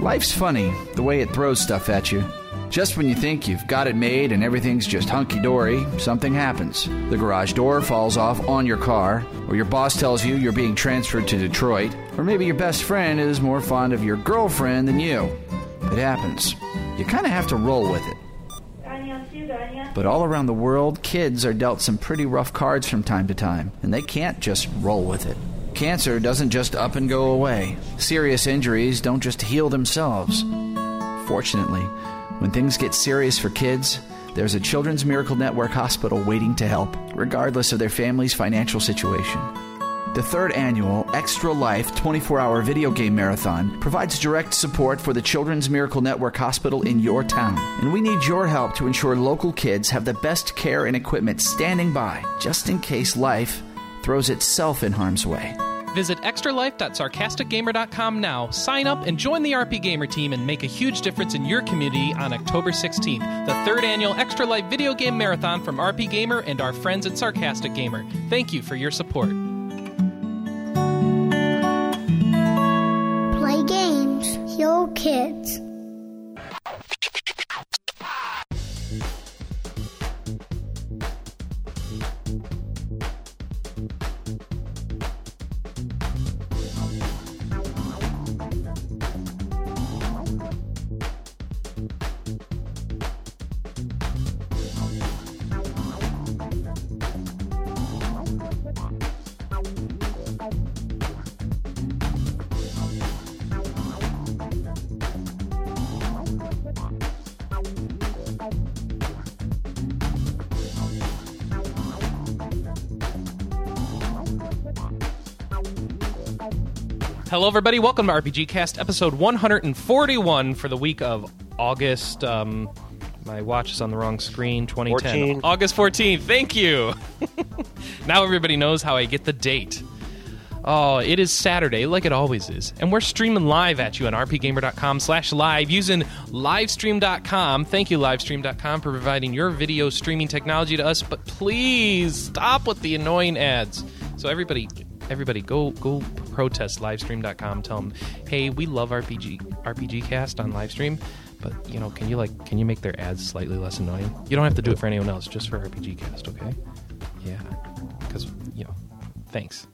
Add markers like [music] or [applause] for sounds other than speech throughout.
Life's funny, the way it throws stuff at you. Just when you think you've got it made and everything's just hunky dory, something happens. The garage door falls off on your car, or your boss tells you you're being transferred to Detroit, or maybe your best friend is more fond of your girlfriend than you. It happens. You kind of have to roll with it. But all around the world, kids are dealt some pretty rough cards from time to time, and they can't just roll with it. Cancer doesn't just up and go away. Serious injuries don't just heal themselves. Fortunately, when things get serious for kids, there's a Children's Miracle Network hospital waiting to help, regardless of their family's financial situation. The third annual Extra Life 24 hour video game marathon provides direct support for the Children's Miracle Network Hospital in your town. And we need your help to ensure local kids have the best care and equipment standing by, just in case life throws itself in harm's way. Visit extralife.sarcasticgamer.com now, sign up, and join the RP Gamer team and make a huge difference in your community on October 16th, the third annual Extra Life video game marathon from RP Gamer and our friends at Sarcastic Gamer. Thank you for your support. Play games, heal kids. Hello, everybody. Welcome to RPG Cast, episode 141 for the week of August. Um, my watch is on the wrong screen. 2010, 14. August 14th. Thank you. [laughs] now everybody knows how I get the date. Oh, it is Saturday, like it always is, and we're streaming live at you on rpgamer.com/live using livestream.com. Thank you, livestream.com, for providing your video streaming technology to us. But please stop with the annoying ads. So everybody, everybody, go go protest livestream.com. Tell them, hey, we love RPG RPG Cast on livestream, but you know, can you like can you make their ads slightly less annoying? You don't have to do it for anyone else, just for RPG Cast, okay? Yeah, because you know, thanks.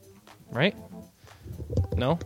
Right? No?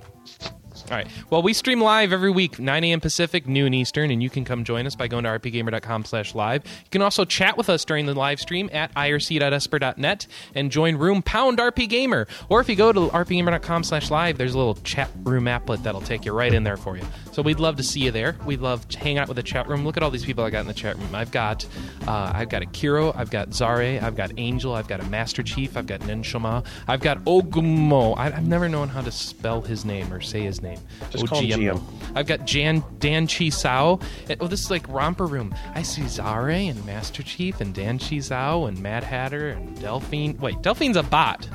All right. Well, we stream live every week, 9 a.m. Pacific, noon Eastern, and you can come join us by going to rpgamer.com slash live. You can also chat with us during the live stream at irc.esper.net and join room pound rpgamer. Or if you go to rpgamer.com slash live, there's a little chat room applet that'll take you right in there for you. So we'd love to see you there. We'd love to hang out with the chat room. Look at all these people I got in the chat room. I've got uh, I've got a Kiro, I've got Zare, I've got Angel, I've got a Master Chief, I've got Nenshama, I've got Ogumo. I, I've never known how to spell his name or say his name. Just call him GM. I've got Jan Dan Chi Sao. Oh, this is like romper room. I see Zare and Master Chief and Dan Chi Sao and Mad Hatter and Delphine. Wait, Delphine's a bot.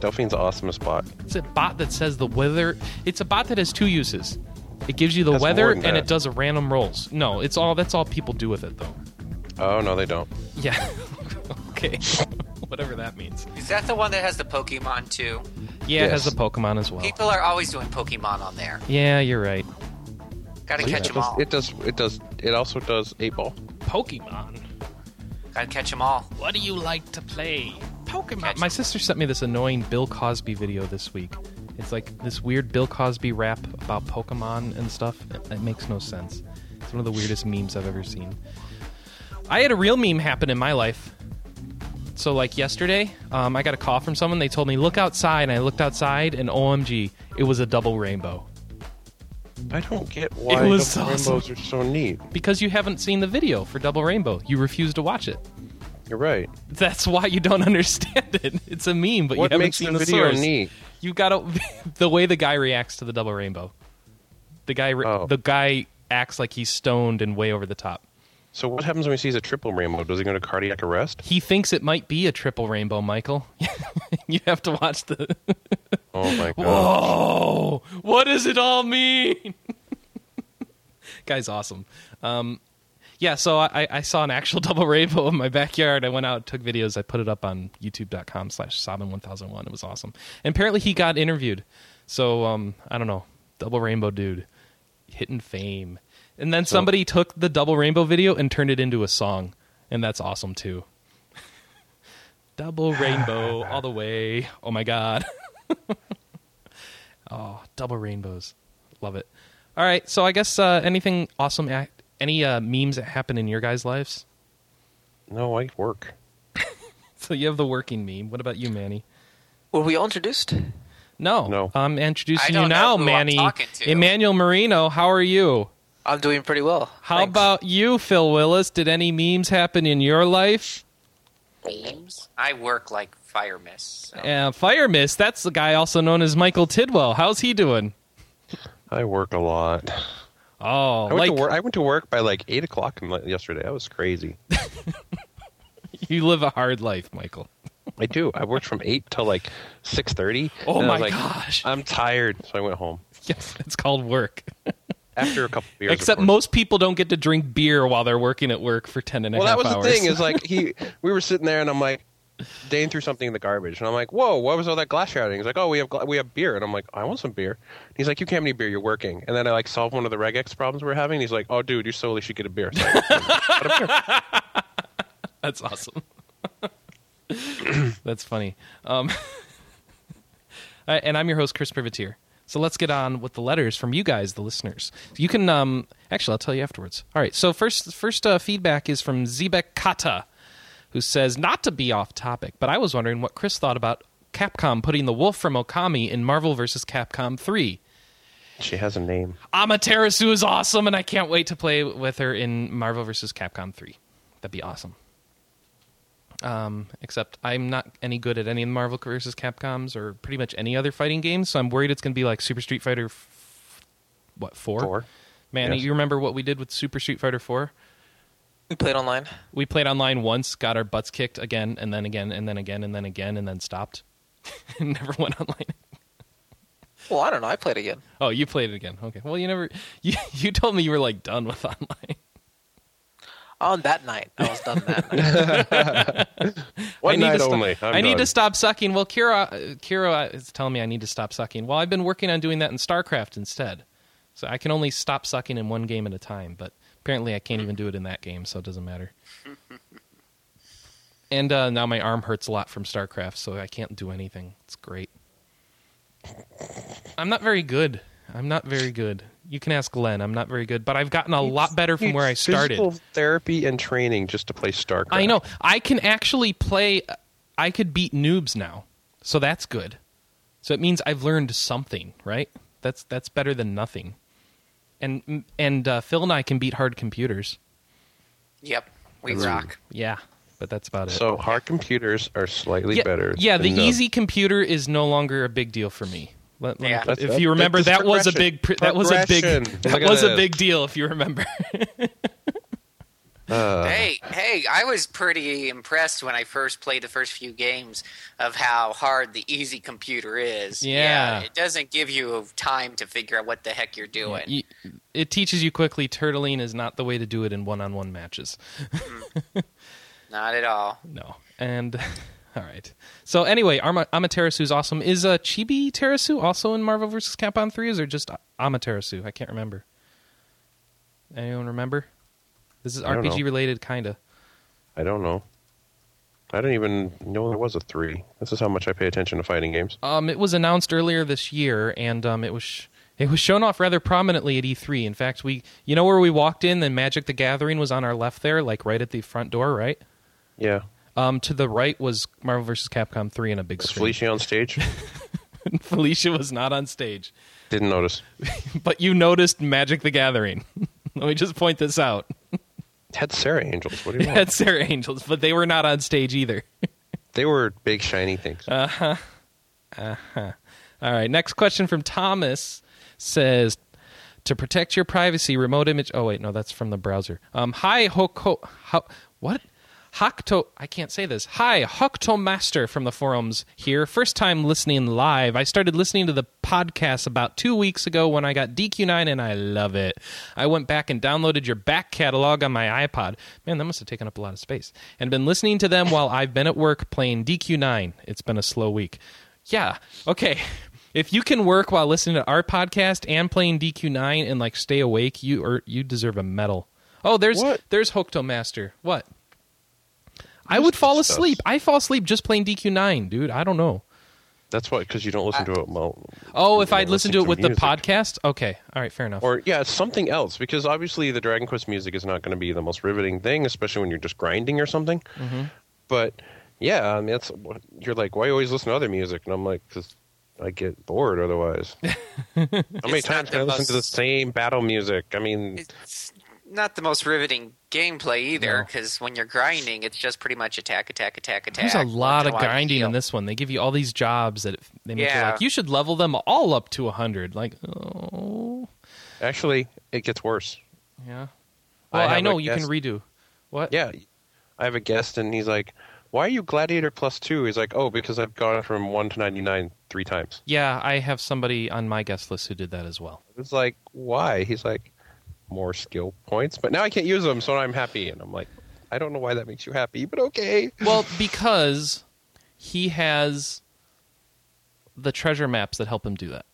Delphine's awesomest bot. It's a bot that says the weather. It's a bot that has two uses. It gives you the That's weather and it does a random rolls. No, it's all that's all people do with it though. Oh no, they don't. Yeah. [laughs] okay. [laughs] Whatever that means. Is that the one that has the Pokemon too? Yeah, it has Yes. the Pokemon as well. People are always doing Pokemon on there. Yeah, you're right. Gotta Yeah, catch it them does, all. it does. It does. It also does eight ball. Pokemon. Gotta catch them all. What do you like to play? Pokemon. Catch My 'em. sister sent me this annoying Bill Cosby video this week. It's like this weird Bill Cosby rap about Pokemon and stuff. It, it makes no sense. It's one of the weirdest memes I've ever seen. I had a real meme happen in my life. So, like yesterday, um, I got a call from someone. They told me, look outside. And I looked outside, and OMG, it was a double rainbow. I don't get why was double awesome. rainbows are so neat. Because you haven't seen the video for Double Rainbow. You refuse to watch it. You're right. That's why you don't [laughs] understand it. It's a meme, but What you haven't makes seen the the, video source. neat? You gotta [laughs] the way the guy reacts to the double rainbow. The guy, re- Oh. the guy acts like he's stoned and way over the top. So what happens when he sees a triple rainbow? Does he go to cardiac arrest? He thinks it might be a triple rainbow, Michael. [laughs] you have to watch the. [laughs] Oh my god! Whoa! What does it all mean? [laughs] Guy's awesome. Um, yeah, so I, I saw an actual double rainbow in my backyard. I went out, took videos, I put it up on youtube.com slash Sabin1001. It was awesome. And apparently he got interviewed. So, um, I don't know. Double rainbow dude. hitting fame. And then somebody took the double rainbow video and turned it into a song, and that's awesome too. [laughs] double rainbow all the way. Oh my god. [laughs] oh, double rainbows. Love it. All right, so I guess uh, anything awesome act any uh, memes that happen in your guys' lives? No, I work. [laughs] So you have the working meme. What about you, Manny? Were we all introduced? No. No. I'm introducing I you don't know now, who I'm Manny. talking to. Emmanuel Marino, how are you? I'm doing pretty well. How Thanks. about you, Phil Willis? Did any memes happen in your life? Memes? I work like fire Miss. so- Uh, Fire Miss, that's the guy also known as Michael Tidwell. How's he doing? I work a lot. Oh, I went like to work. I went to work by like eight o'clock yesterday. That was crazy. [laughs] you live a hard life, Michael. I do. I worked from eight till like six thirty. Oh my like, gosh. I'm tired, so I went home Yes, it's called work. [laughs] after a couple of beers. Except course. most people don't get to drink beer while they're working at work for ten and a half Well, that was hours. the thing. Is [laughs] like he. We were sitting there, and I'm like, Dane threw something in the garbage, and I'm like, "Whoa, what was all that glass shouting?" He's like, "Oh, we have we have beer," and I'm like, "I want some beer." He's like, "You can't have any beer. You're working." And then I like solve one of the regex problems we're having. He's like, "Oh, dude, you solely should get a beer." So I [laughs] a beer. [laughs] That's awesome. [clears throat] That's funny. Um, and I'm your host, Chris Privateer. So let's get on with the letters from you guys, the listeners. You can um, actually, I'll tell you afterwards. All right. So first, first uh, feedback is from Zebek Kata, who says not to be off topic, but I was wondering what Chris thought about Capcom putting the wolf from Okami in Marvel vs. Capcom 3. She has a name. Amaterasu is awesome, and I can't wait to play with her in Marvel vs. Capcom 3. That'd be awesome. Um, except I'm not any good at any of the Marvel versus Capcoms or pretty much any other fighting games, so I'm worried it's going to be like Super Street Fighter, f- what four? Four. Man, Yes. you remember what we did with Super Street Fighter Four? We played online. We played online once, got our butts kicked again, and then again, and then again, and then again, and then stopped. [laughs] and never went online. Well, I don't know. I played again. Oh, you played it again. Okay. Well, you never. [laughs] You you told me you were like done with [laughs] online. On that night, I was done that [laughs] night. [laughs] One I need night to stop, only. I'm I need done. to stop sucking. Well, Kira, uh, Kira is telling me I need to stop sucking. Well, I've been working on doing that in StarCraft instead. So I can only stop sucking in one game at a time. But apparently, I can't even do it in that game, so it doesn't matter. [laughs] and uh, now my arm hurts a lot from StarCraft, so I can't do anything. It's great. I'm not very good. I'm not very good. You can ask Glenn. I'm not very good, but I've gotten a lot better from where I started. Physical therapy and training just to play StarCraft. I know. I can actually play. I could beat noobs now, so that's good. So it means I've learned something, right? That's that's better than nothing. And and uh, Phil and I can beat hard computers. Yep, we That's- rock. Yeah, but that's about it. So hard computers are slightly yeah, better. yeah. The than easy computer is no longer a big deal for me. Let- let Yeah. put- That's- if you remember, that's that was a big. [laughs] That was a big. That was a big deal. If you remember. [laughs] Uh, Hey, hey, I was pretty impressed when I first played the first few games of how hard the easy computer is. Yeah. it doesn't give you time to figure out what the heck you're doing. You- it teaches you quickly. Turtling is not the way to do it in one-on-one matches. [laughs] Not at all. No. And all right. So anyway, Arma- Amaterasu is awesome. Is uh, Chibi Terasu also in Marvel vs. Capcom 3? Is there just Amaterasu? I can't remember. Anyone remember? This is I don't RPG know. related, kinda. I don't know. I didn't even know there was a three. This is how much I pay attention to fighting games. Um, it was announced earlier this year, and um, it was sh- it was shown off rather prominently at E3. In fact, we you know where we walked in, and Magic the Gathering was on our left there, like right at the front door, right? Yeah. Um, to the right was Marvel vs. Capcom 3 in a big Is screen. Felicia on stage? [laughs] Felicia was not on stage. Didn't notice. [laughs] but you noticed Magic the Gathering. [laughs] Let me just point this out. Had Sarah Angels. What do you want? Had Sarah Angels, but they were not on stage either. they were big shiny things. Uh, huh. Uh huh. All right, next question from Thomas says to protect your privacy, remote image. Oh wait, no, that's from the browser. Um, hi Hoko. Ho, what? Hakto, I can't say this. Hi, Hokto Master from the forums here. First time listening live. I started listening to the podcast about two weeks ago when I got DQ9 and I love it. I went back and downloaded your back catalog on my iPod. Man, that must have taken up a lot of space. And been listening to them while I've been at work playing DQ9. It's been a slow week. Yeah, okay. If you can work while listening to our podcast and playing DQ9 and like stay awake, you or you deserve a medal. Oh, there's What? there's Hokuto Master. What? I would fall stuff. asleep. I fall asleep just playing DQ9, dude. I don't know. That's why, because you don't listen to it. Well, Oh, if don't I'd listen to it with music. the podcast, okay, all right, fair enough. Or yeah, something else because obviously the Dragon Quest music is not going to be the most riveting thing, especially when you're just grinding or something. Mm-hmm. But yeah, I mean, that's you're like, why you always listen to other music? And I'm like, because I get bored otherwise. [laughs] How many times can I the listen to the same battle music? I mean, It's not the most riveting gameplay either, No. because when you're grinding, it's just pretty much attack, attack, attack, attack. There's a lot of Once in a while, grinding in this one. They give you all these jobs that they make you like you should level them all up to 100. Like, oh, actually, it gets worse. yeah. I Well, I, have know a you can redo. What? Yeah, I have a guest, and he's like, "Why are you Gladiator plus two? He's like, "Oh, because I've gone from one to ninety nine three times." Yeah, I have somebody on my guest list who did that as well. It's like, why? He's like, more skill points, but now I can't use them, so I'm happy. And I'm like, I don't know why that makes you happy, but okay. Well, because he has the treasure maps that help him do that.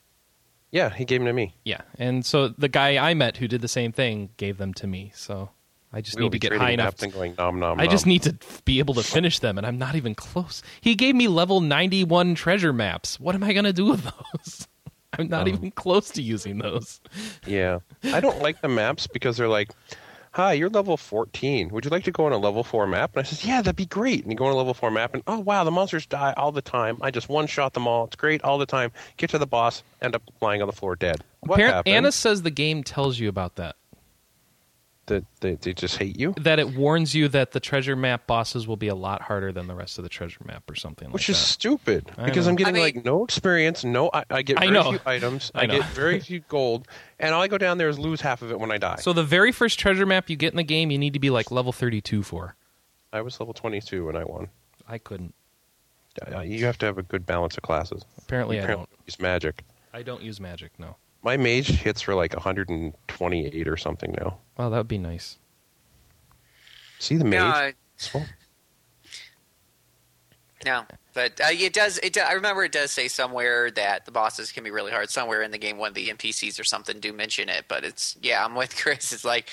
Yeah, he gave them to me. Yeah, and so the guy I met who did the same thing gave them to me. So I just We need to get high enough. and going nom nom. I just need to be able to finish them, and I'm not even close. He gave me level 91 treasure maps. What am I going to do with those? [laughs] I'm not Oh. even close to using those. [laughs] Yeah, I don't like the maps because they're like, "Hi, you're level 14. Would you like to go on a level four map?" And I says, "Yeah, that'd be great." And you go on a level four map, and oh wow, the monsters die all the time. I just one shot them all. It's great all the time. Get to the boss, end up lying on the floor dead. What happened? Anna says the game tells you about that. That they, they just hate you, That it warns you that the treasure map bosses will be a lot harder than the rest of the treasure map or something which like is that. stupid I because know. I'm getting I mean- like no experience. No, I, I get I very know. few items. [laughs] I I, get very few gold, and all I go down there is lose half of it when I die. So the very first treasure map you get in the game, you need to be like level 32 for. I was level 22 when I won. I couldn't. Uh, You have to have a good balance of classes. Apparently You I apparently don't. use magic. I don't use magic, no. My mage hits for like 128 or something now. Well, that would be nice. See the mage? No, I- no, but uh, it does. It. Do, I remember it does say somewhere that the bosses can be really hard. Somewhere in the game, one of the NPCs or something do mention it. But it's yeah, I'm with [laughs] Chris. It's like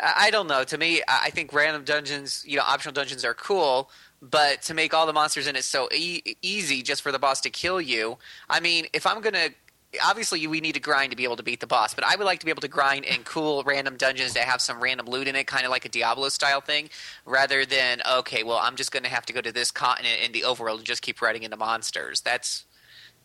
I I don't know. To me, I I think random dungeons, you know, optional dungeons are cool. But to make all the monsters in it so e- easy just for the boss to kill you, I mean, if I'm gonna obviously we need to grind to be able to beat the boss but i would like to be able to grind in cool random dungeons that have some random loot in it kind of like a diablo style thing rather than okay well i'm just going to have to go to this continent in the overworld and just keep running into monsters that's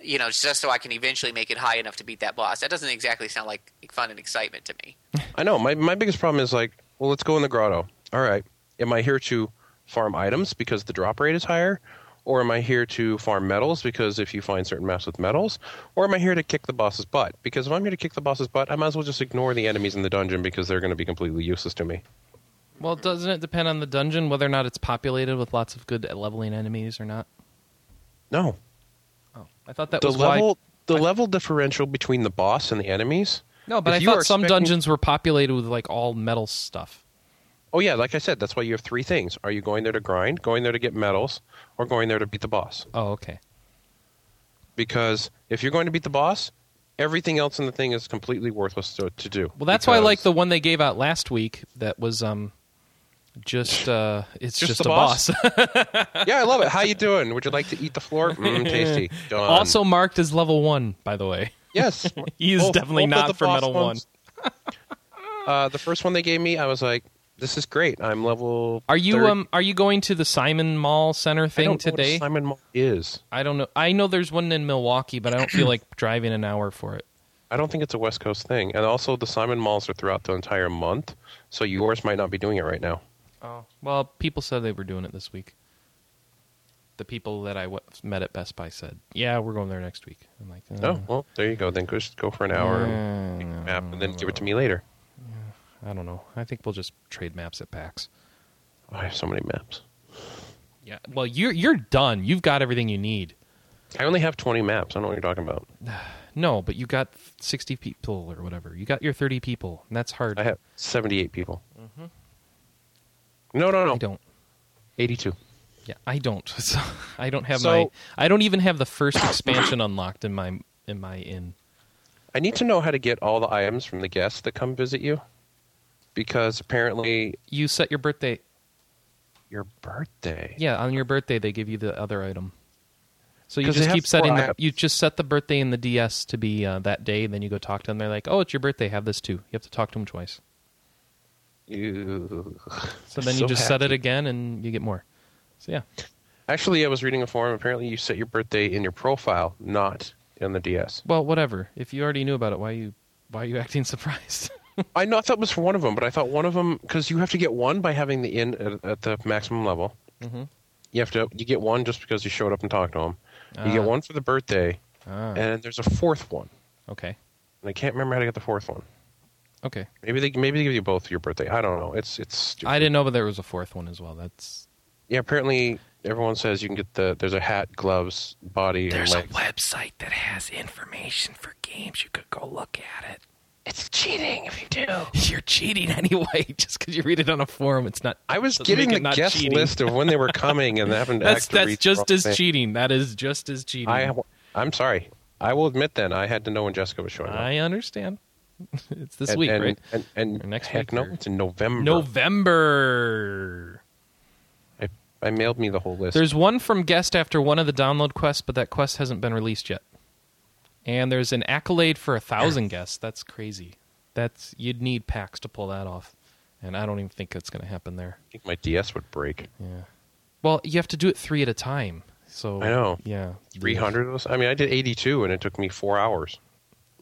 you know just so i can eventually make it high enough to beat that boss that doesn't exactly sound like fun and excitement to me I know. My, my biggest problem is like, well, let's go in the grotto. All right. Am I here to farm items because the drop rate is higher? Or am I here to farm metals because if you find certain maps with metals? Or am I here to kick the boss's butt? Because if I'm here to kick the boss's butt, I might as well just ignore the enemies in the dungeon because they're going to be completely useless to me. Well, doesn't it depend on the dungeon whether or not it's populated with lots of good leveling enemies or not? No. Oh, I thought that the was level why. the I- level differential between the boss and the enemies. No, but I thought some expecting- dungeons were populated with like all metal stuff. Oh yeah, like I said, that's why you have three things. Are you going there to grind, going there to get medals, or going there to beat the boss? Oh, okay. Because if you're going to beat the boss, everything else in the thing is completely worthless to, to do. Well, that's why I like the one they gave out last week. That was um, just uh, it's Just just, a boss. [laughs] Yeah, I love it. How [laughs] you doing? Would you like to eat the floor? Mm, [laughs] tasty. Done. also marked as level one, by the way. yes, He is Both- definitely both not for boss metal ones. Uh, the first one they gave me, I was like, "This is great. I'm level." Are you 30. um are you going to the Simon Mall Center I thing don't know what today? Simon Mall is. I don't know. I know there's one in Milwaukee, but I don't feel like [clears throat] driving an hour for it. I don't think it's a West Coast thing. And also, the Simon Malls are throughout the entire month, so yours might not be doing it right now. Oh well, people said they were doing it this week. The people that I w- met at Best Buy said, "Yeah, we're going there next week." I'm like, uh, Oh, well, there you go. Then go, just go for an hour and map, and then give it to me later. I don't know. I think we'll just trade maps at PAX. Oh, I have so many maps. Yeah. Well, you're you're done. You've got everything you need. I only have 20 maps. I don't know what you're talking about. [sighs] No, but you got 60 people or whatever. You got your 30 people, and that's hard. I have 78 people. Mm-hmm. No, no, no. I don't. 82. Yeah, I don't. [laughs] So I don't have So- my. I don't even have the first expansion [coughs] unlocked in my in my inn. I need to know how to get all the items from the guests that come visit you, because apparently You set your birthday. your birthday. Yeah, on your birthday they give you the other item. So you just keep setting the. You just set the birthday in the DS to be uh, that day. and Then you go talk to them. They're like, "Oh, it's your birthday. Have this too." You have to talk to them twice. Ew. So then So you just set it again and you get more. So yeah. Actually, I was reading a forum. Apparently, you set your birthday in your profile, not in the DS. Well, whatever. If you already knew about it, why you why are you [laughs] acting surprised? I know I thought it was for one of them, but I thought one of them because you have to get one by having the in at, at the maximum level. Mhm. You have to you get one just because you showed up and talked to them. You Ah. get one for the birthday, ah, and there's a fourth one, okay. and I can't remember how to get the fourth one. Okay. Maybe they maybe they give you both for your birthday. I don't know. It's it's stupid. I didn't know, but there was a fourth one as well. That's Yeah, apparently everyone says you can get the there's a hat, gloves, body, and legs. website that has information for games. You could go look at it. It's cheating if you do. [laughs] You're cheating anyway, [laughs] just because you read it on a forum. It's not. I was getting the guest cheating. list of when they were coming and having [laughs] to That's actually that's read just the as thing. cheating. That is just as cheating. I I'm sorry. I will admit then I had to know when Jessica was showing up. I understand. it's this and, week, and, right? And, and, next heck week, no, or- it's in November. November. I, I mailed me the whole list. There's one from guest after one of the download quests, but that quest hasn't been released yet. And there's an accolade for a thousand guests. That's crazy. That's you'd need PAX to pull that off, and I don't even think it's going to happen there. I think my DS would break. Yeah. Well, you have to do it three at a time. So I know. Yeah. 300 of us. I mean, I did 82 and it took me four hours.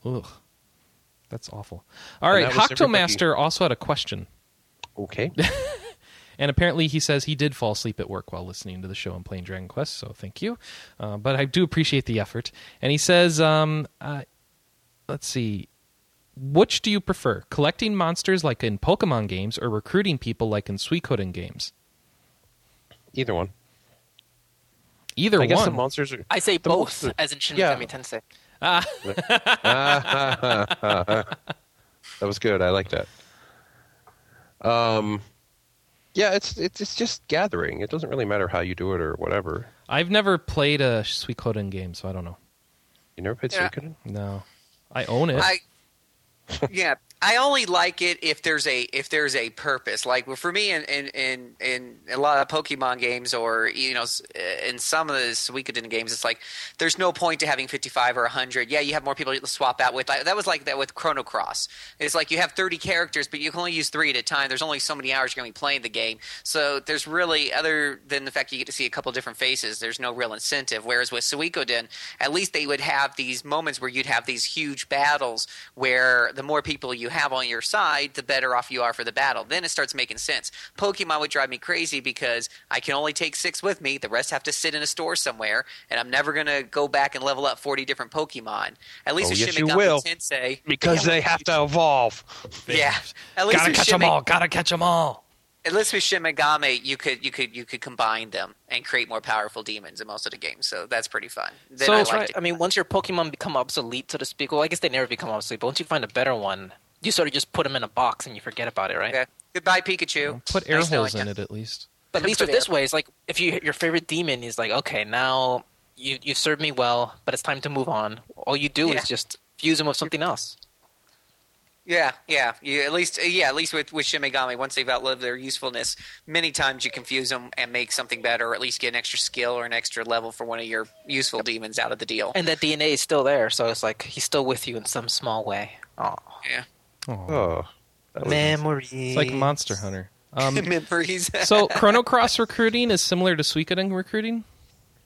Ugh. That's awful. All And right, was everybody- also had a question. Okay. [laughs] And apparently, he says he did fall asleep at work while listening to the show and playing Dragon Quest. So thank you. Uh, but I do appreciate the effort. And he says, um, uh, let's see, which do you prefer, collecting monsters like in Pokemon games or recruiting people like in Suikoden games? Either one. Either I guess one. the monsters are. I say both, most- as in Shin yeah. Megami Tensei. [laughs] That was good. I like that. Um, yeah, it's it's it's just gathering. It doesn't really matter how you do it or whatever. I've never played a Suikoden game, so I don't know. You never played Yeah. Suikoden? No, I own it. I yeah, I only like it if there's a if there's a purpose. Like for me, in in in, in a lot of Pokemon games, or you know, uh, in some of the Suikoden games, it's like there's no point to having 55 or 100. Yeah, you have more people to swap out with. That was like that with Chrono Cross. It's like you have 30 characters, but you can only use three at a time. There's only so many hours you're going to be playing the game. So there's really, other than the fact you get to see a couple different faces, there's no real incentive. Whereas with Suikoden, at least they would have these moments where you'd have these huge battles where the more people you have on your side, the better off you are for the battle. Then it starts making sense. Pokemon would drive me crazy because I can only take six with me. The rest have to sit in a store somewhere, and I'm never going to go back and level up 40 different Pokemon. At least Oh, with yes, Shin Megami will. Tensei, Because Yeah, they have to evolve. Yeah, at least [laughs] Gotta with catch Shin them all. Gotta catch them all. at least with Shin Megami, you could you could you could combine them and create more powerful demons in most of the games. So that's pretty fun. Then So- I That's liked right. it. I mean, once your Pokemon become obsolete, so to speak, well, I guess they never become obsolete, but once you find a better one, you sort of just put them in a box and you forget about it, right? Okay. Goodbye, Pikachu. Put air Nice holes in it at least. But at least with this way, it's like if you your favorite demon is like, okay, now you you served me well, but it's time to move on. All you do Yeah. is just fuse them with something else. Yeah, yeah. You at least uh, yeah, at least with with Shin Megami, once they've outlived their usefulness, many times you confuse them and make something better, or at least get an extra skill or an extra level for one of your useful demons out of the deal. And that DNA is still there, so it's like he's still with you in some small way. Oh, Yeah. Aw. Oh, that was- memories. It's like Monster Hunter. Um, [laughs] Memories. so Chrono Cross recruiting is similar to Suikoden recruiting.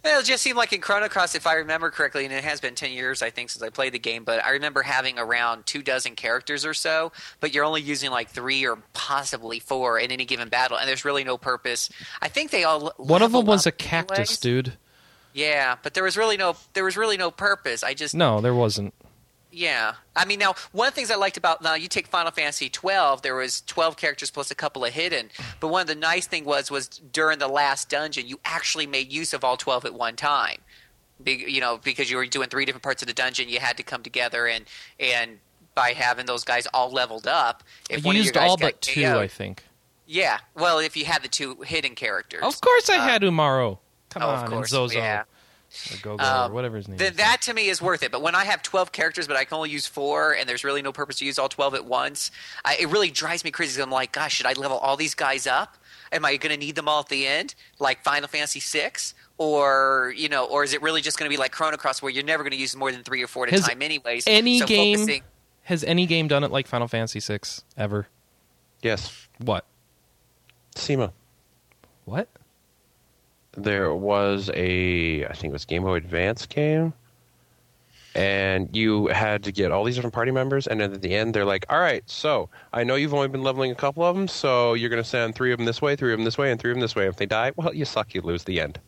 It just seemed like in Chrono Cross, if I remember correctly, and it has been 10 years, I think, since I played the game, but I remember having around two dozen characters or so, but you're only using like three or possibly four in any given battle, and there's really no purpose. I think they all. One of them was a cactus, anyways. dude. Yeah, but there was really no there was really no purpose. I just No, there wasn't. Yeah. I mean, now one of the things I liked about now you take Final Fantasy twelve, there was twelve characters plus a couple of hidden. But one of the nice thing was was during the last dungeon, you actually made use of all twelve at one time. Be, you know, because you were doing three different parts of the dungeon, you had to come together and and by having those guys all leveled up, if you one used all but two, KO'd I think. yeah. Well, if you had the two hidden characters, Of course, I Uh, had Umaro. Come oh, on, of course, and Zozo. yeah. Or Gogo Um, or whatever his name Th- is. that to me is worth it. But when I have 12 characters, but I can only use four, and there's really no purpose to use all 12 at once, I, it really drives me crazy. I'm like, gosh, should I level all these guys up? Am I going to need them all at the end, like Final Fantasy VI? Or you know, or is it really just going to be like Chrono Cross, where you're never going to use more than three or four at a time, anyways? any so game focusing- has any game done it like Final Fantasy VI ever? Yes, What? SEMA. What? There was a, I think it was Game Boy Advance game, and you had to get all these different party members, and then at the end they're like, "All right, so I know you've only been leveling a couple of them, so you're going to send three of them this way, three of them this way, and three of them this way. If they die, well, you suck, you lose the end."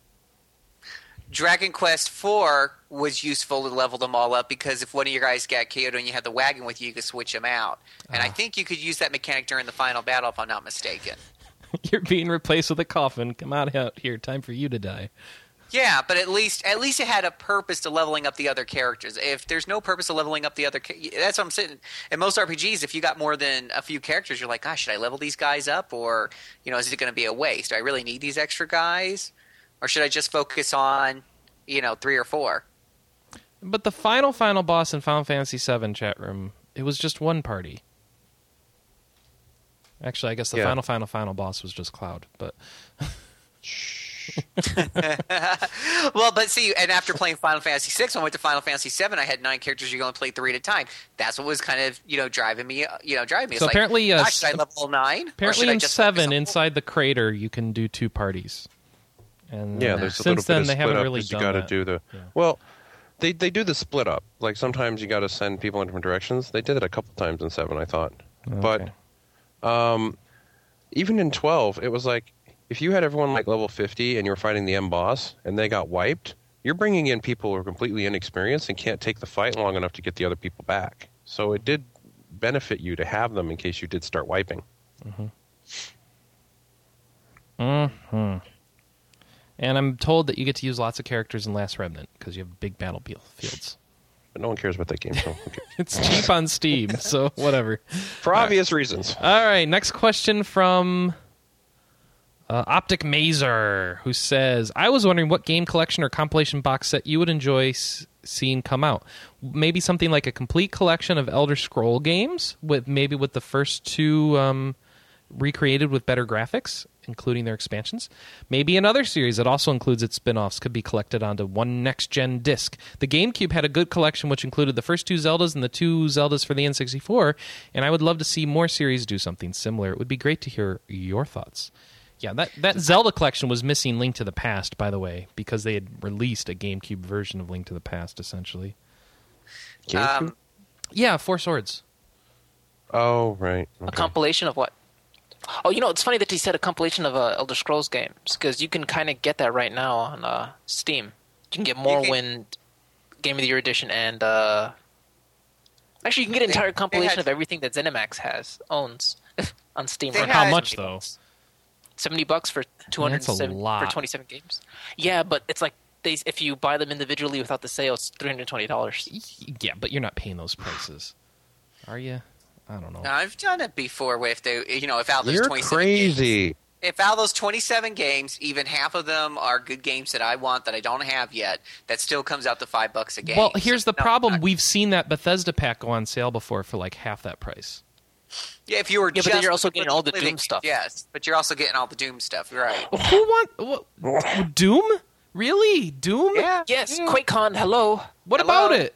Dragon Quest IV was useful to level them all up because if one of your guys got KO'd and you had the wagon with you, you could switch them out. And I Ah. think you could use that mechanic during the final battle, if I'm not mistaken. [laughs] You're being replaced with a coffin. Come out out here. Time for you to die. Yeah, but at least at least it had a purpose to leveling up the other characters. If there's no purpose to leveling up the other, that's what I'm saying. In most RPGs, if you got more than a few characters, you're like, gosh, should I level these guys up, or you know, is it going to be a waste? Do I really need these extra guys, or should I just focus on, you know, three or four? But the final final boss in Final Fantasy VII chat room, it was just one party. Actually, I guess the Yeah. final final final boss was just Cloud, but [laughs] Well, but see, and after playing Final Fantasy VI, when I went to Final Fantasy VII, I had nine characters. You can only play three at a time. That's what was kind of you know driving me, uh, you know, driving me. It's So like, apparently, uh, gosh, should I level nine? Apparently I in just seven inside the crater you can do two parties. And Yeah, uh, there's a since little then bit they of haven't split up really 'cause you done got to do the Yeah. well. They they do the split up. Like sometimes you got to send people in different directions. They did it a couple times in seven, I thought. Okay. But um, even in twelve, it was like if you had everyone like level fifty and you were fighting the M boss and they got wiped, you're bringing in people who are completely inexperienced and can't take the fight long enough to get the other people back. So it did benefit you to have them in case you did start wiping. Mm-hmm. hmm And I'm told that you get to use lots of characters in Last Remnant because you have big battlefields. But no one cares about that game. So. [laughs] It's cheap on Steam, so whatever. [laughs] for obvious reasons. All right, next question from uh, Optic Mazer, who says, "I was wondering what game collection or compilation box set you would enjoy s- seeing come out. Maybe something like a complete collection of Elder Scroll games, with maybe with the first two um, recreated with better graphics, including their expansions. Maybe another series that also includes its spin-offs could be collected onto one next-gen disc. The GameCube had a good collection which included the first two Zeldas and the two Zeldas for the N64, and I would love to see more series do something similar. It would be great to hear your thoughts." Yeah, that, that Zelda collection was missing Link to the Past, by the way, because they had released a GameCube version of Link to the Past, essentially. Um, Yeah, Four Swords. oh right. A compilation of what? Oh, you know, it's funny that he said a compilation of uh, Elder Scrolls games because you can kind of get that right now on uh, Steam. You can get Morrowind Game of the Year edition and uh, actually you can get an They- entire they compilation had- of everything that ZeniMax has owns [laughs] on Steam. They for had- How much, though? Seventy bucks for two hundred That's a lot. for twenty-seven games. Yeah, but it's like they if you buy them individually without the sale, it's three hundred twenty dollars. Yeah, but you're not paying those prices. Are you? I don't know. I've done it before with the you know if out there's You're 27 crazy. games, if out those 27 games, even half of them are good games that I want that I don't have yet, that still comes out to five bucks a game. Well, here's the no, problem. I- We've seen that Bethesda pack go on sale before for like half that price. yeah, if you were Yeah, but then you're also getting all the Doom stuff. Yes, but you're also getting all the Doom stuff, right? Who want what, Doom? Really? Doom? Yeah. Yes, QuakeCon. Hello, What Hello? about it?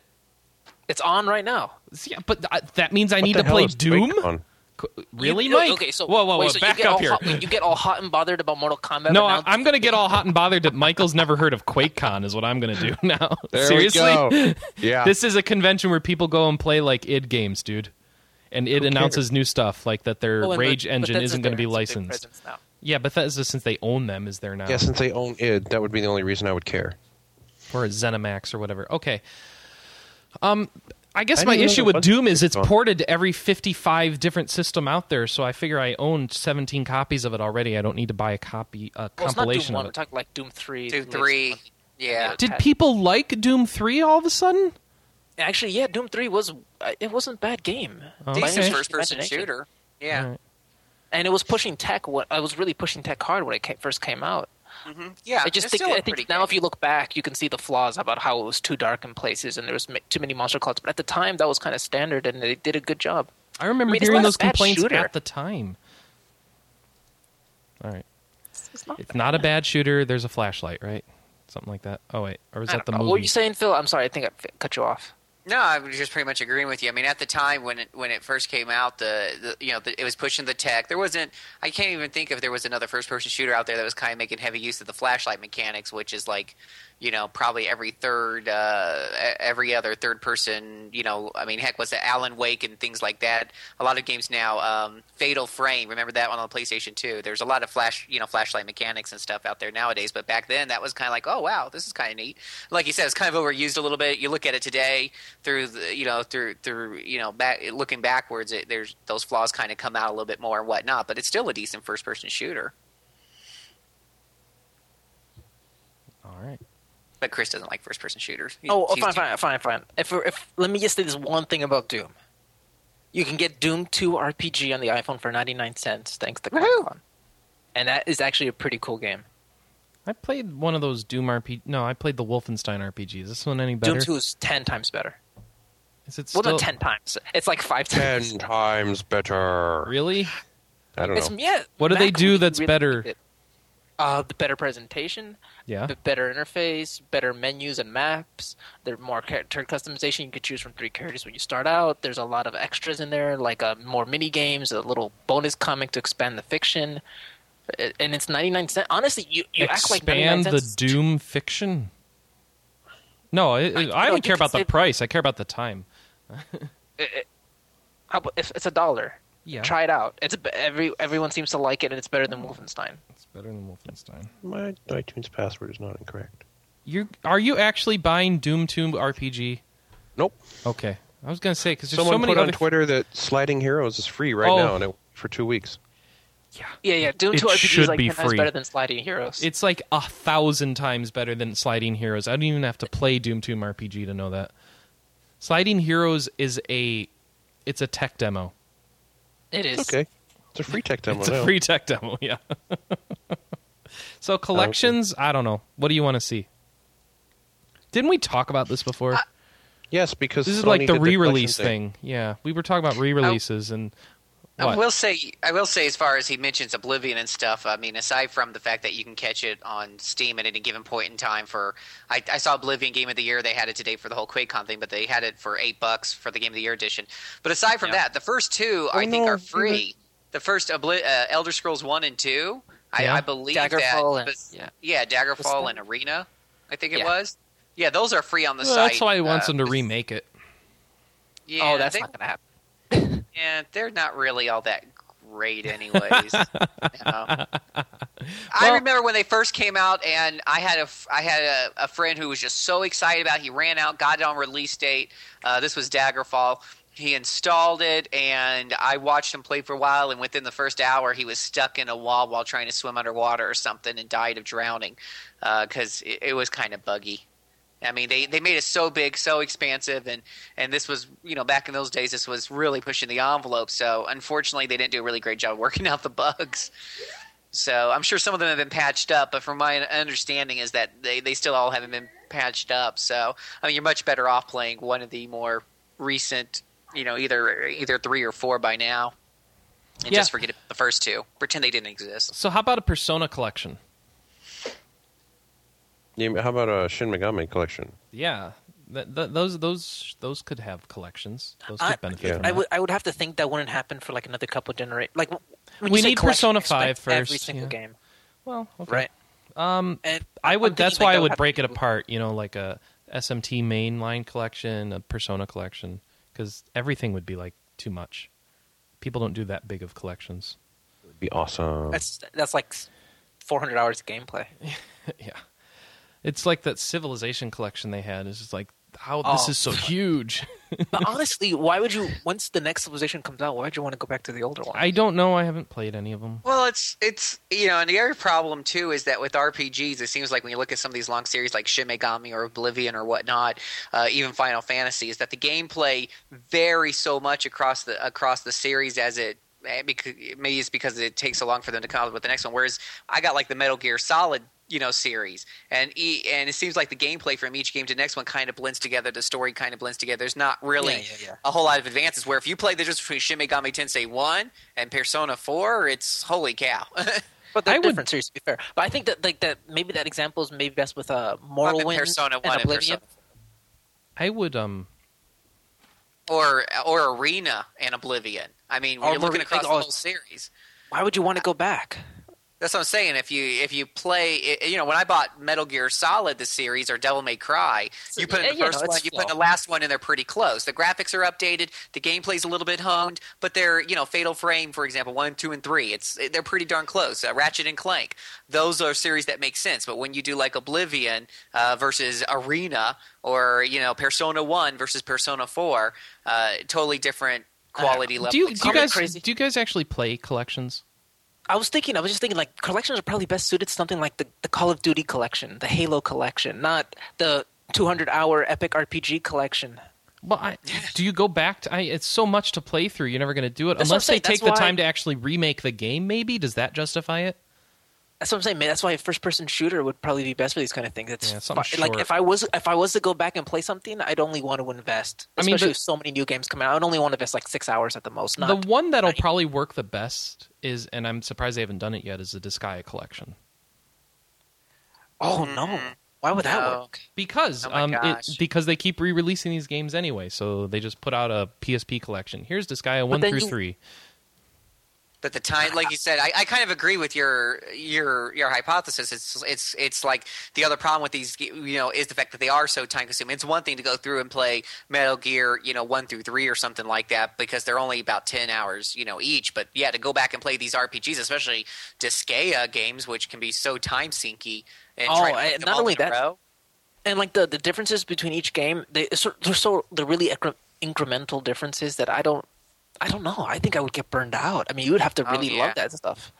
it's on right now. Yeah, but uh, that means I What need to play Doom. QuakeCon? Qu- Really, You- Mike? Okay, so whoa, whoa, wait, whoa! so you Back get up all here. Hot, you get all hot and bothered about Mortal Kombat. No, I, I'm going to get all hot and bothered that Michael's never heard of QuakeCon. Is what I'm going to do [laughs] now. There Seriously, we go. [laughs] Yeah. this is a convention where people go and play like id games, dude. And it Who announces new stuff like that their Oh, Rage Beth- engine Bethesda's isn't going to be It's a big licensed. now. Yeah, Bethesda, since they own them, is there now. Yeah, since they own id, that would be the only reason I would care. or ZeniMax or whatever. Okay. Um, I guess I my issue with Doom is it's ported to every 55 different system out there, so I figure I own 17 copies of it already. I don't need to buy a copy, a Well, it's not Doom compilation One. of We're it. talking like Doom Three. Doom 3. Yeah. Did people like Doom 3 all of a sudden? Actually, yeah, Doom Three was uh, it wasn't a bad game. Oh, By any okay. Decent stretch of first person shooter. Yeah. Alright. and it was pushing tech. What I was really pushing tech hard when it ca first came out. Mm-hmm. Yeah, I just think still a I think now game. if you look back, you can see the flaws about how it was too dark in places and there was too many monster closets. But at the time, that was kind of standard, and they did a good job. I remember I mean, hearing those complaints shooter. at the time. All right. It's not. It's not a bad shooter. There's a flashlight, right? Something like that. Oh wait, or was that the know. movie? What were you saying, Phil? I'm sorry. I think I cut you off. No, I was just pretty much agreeing with you. I mean, at the time when it when it first came out, the, the you know the, it was pushing the tech. There wasn't. I can't even think if there was another first person shooter out there that was kind of making heavy use of the flashlight mechanics, which is like, you know, probably every third, uh, every other third person. You know, I mean, heck, was it Alan Wake and things like that? A lot of games now. Um, Fatal Frame, remember that one on the PlayStation Two? There's a lot of flash, you know, flashlight mechanics and stuff out there nowadays. But back then, that was kind of like, oh wow, this is kind of neat. Like you said, it's kind of overused a little bit. You look at it today through the, you know, through through you know, back looking backwards, it, there's those flaws kind of come out a little bit more and whatnot. But it's still a decent first person shooter. All right. But Chris doesn't like first person shooters. He- Oh, oh fine, fine, fine, fine. If, if let me just say this one thing about Doom. You can get Doom 2 RPG on the iPhone for 99 cents thanks to Capcom. And that is actually a pretty cool game. I played one of those Doom RPG. No, I played the Wolfenstein RPG. Is this one any better? Doom 2 is 10 times better. Is it Well, not 10 times. It's like 5 times. Ten times better. really? I don't It's, know. yeah. What do they do that's really better? It. Uh, the better presentation, Yeah. the better interface, better menus and maps. There's more character customization. You can choose from three characters when you start out. There's a lot of extras in there, like uh, more mini games, a little bonus comic to expand the fiction. And it's 99 cents. Honestly, you, you act like 99 Expand the. Doom fiction. No, I, I, you don't care about the price. I care about the time. [laughs] It- it- how about if it's a dollar? Yeah, Try it out. It's a, every everyone seems to like it, and it's better than Wolfenstein. it's better than Wolfenstein. My iTunes password is not incorrect. You are you actually buying Doom 2 RPG? Nope. Okay, I was gonna say because there's Someone so many put on other. Twitter that Sliding Heroes is free right Oh. now, and it for two weeks. yeah, Yeah, yeah. Doom It 2 RPG should is like be 10 times free. better than Sliding Heroes. it's like a thousand times better than Sliding Heroes. I don't even have to play Doom 2 RPG to know that. Sliding Heroes is a, it's a tech demo. It is. Okay, it's a free tech demo It's a now. free tech demo, [laughs] yeah. so collections, I don't know. What do you want to see? Didn't we talk about this before? yes, because this is Sony like the re-release collection thing. Yeah, we were talking about re-releases and I will say, I will say, as far as he mentions Oblivion and stuff. I mean, aside from the fact that you can catch it on Steam at any given point in time for, I, I saw Oblivion Game of the Year. They had it today for the whole QuakeCon thing, but they had it for eight bucks for the Game of the Year edition. But aside from Yeah. that, the first two Oh, I think no, are free. The first Obli- uh, Elder Scrolls one and two, I, Yeah. I believe Daggerfall that. and- but- yeah. yeah, Daggerfall and Arena. I think it Yeah. was. Yeah, those are free on the Well, site. that's why he wants Uh, them to remake it. Yeah, oh, that's they- not going to happen. Yeah, they're not really all that great, anyways. you know. [laughs] I remember when they first came out, and I had a I had a, a friend who was just so excited about. it. He ran out, got it on release date. Uh, this was Daggerfall. He installed it, and I watched him play for a while. And within the first hour, he was stuck in a wall while trying to swim underwater or something, and died of drowning because it, it was kind of buggy. I mean, they, they made it so big, so expansive, and, and this was, you know, back in those days, this was really pushing the envelope. So, unfortunately, they didn't do a really great job [laughs] working out the bugs. So, I'm sure some of them have been patched up, but from my understanding is that they, they still all haven't been patched up. So, I mean, you're much better off playing one of the more recent, you know, either either three or four by now, and Yeah. just forget the first two. Pretend they didn't exist. So how about a Persona collection? Yeah, how about a Shin Megami collection? Yeah, th- th- those those those could have collections. Those could I, benefit. Yeah. from I would I would have to think that wouldn't happen for like another couple generations. Like when We you need collection, Persona expect 5 Every single yeah. game, Well, okay. right? Um, And I would. That's like, why I would break it apart. You know, like a SMT mainline collection, a Persona collection, because everything would be like too much. People don't do that big of collections. It'd be awesome. That's that's like 400 hours of gameplay. [laughs] yeah, it's like that Civilization collection they had. It's just like how this Oh. is so huge. [laughs] But honestly, why would you? Once the next civilization comes out, why would you want to go back to the older one? I don't know. I haven't played any of them. Well, it's it's you know, and the other problem too is that with RPGs, it seems like when you look at some of these long series like Shin Megami or Oblivion or whatnot, uh, even Final Fantasy, is that the gameplay varies so much across the across the series as it. eh, Because, maybe it's because it takes so long for them to come out with the next one. Whereas I got like the Metal Gear Solid you know series and e- and it seems like the gameplay from each game to the next one kind of blends together the story kind of blends together there's not really Yeah, yeah, yeah. a whole lot of advances where if you play the difference between Shin Megami Tensei 1 and Persona 4 it's holy cow [laughs] But they're I would- different series, to be fair. But I think that like that maybe that example is maybe best with uh, Up in Morrowind Persona 1 and and Oblivion. Persona I would um or or Arena and Oblivion I mean Or you're looking Mari- across the oh, whole series Why would you want to go back? That's what I'm saying. If you if you play, you know, when I bought Metal Gear Solid, the series or Devil May Cry, you put in the yeah, first no, one, it's you put in the last one, and they're pretty close. The graphics are updated, the gameplay's a little bit honed, but they're you know, Fatal Frame, for example, one, two, and three. It's they're pretty darn close. Uh, Ratchet and Clank, those are series that make sense. But when you do like Oblivion uh, versus Arena, or you know, Persona One versus Persona Four, uh, totally different quality level. do you do you guys crazy. do you guys actually play collections? I was thinking, I was just thinking, like collections are probably best suited to something like the, the Call of Duty collection, the Halo collection, not the 200 hour epic RPG collection. Well, I, do you go back to? I, it's so much to play through. You're never going to do it That's unless they take That's the why- time to actually remake the game. Maybe does that justify it? That's what I'm saying, man. That's why a first person shooter would probably be best for these kind of things. It's Yeah, something fi- like if I was if I was to go back and play something, I'd only want to invest. I mean, Especially but- with so many new games coming out, I'd only want to invest like six hours at the most. Not the one that'll not- probably work the best is, and I'm surprised they haven't done it yet, is the Disgaea collection. Oh no! Why would that work? Because Oh um, it, because they keep re-releasing these games anyway, so they just put out a PSP collection. Here's Disgaea one through you- three. But the time, like you said, I, I kind of agree with your your your hypothesis. It's it's it's like the other problem with these, you know, is the fact that they are so time consuming. It's one thing to go through and play Metal Gear, you know, one through three or something like that, because they're only about ten hours, you know, each. But yeah, to go back and play these RPGs, especially Disgaea games, which can be so time sinky, and Oh, try to and not only that- and like the the differences between each game they sort- they're so they're really incremental differences that i don't i don't know i think i would get burned out i mean you would have to Oh, really yeah. love that stuff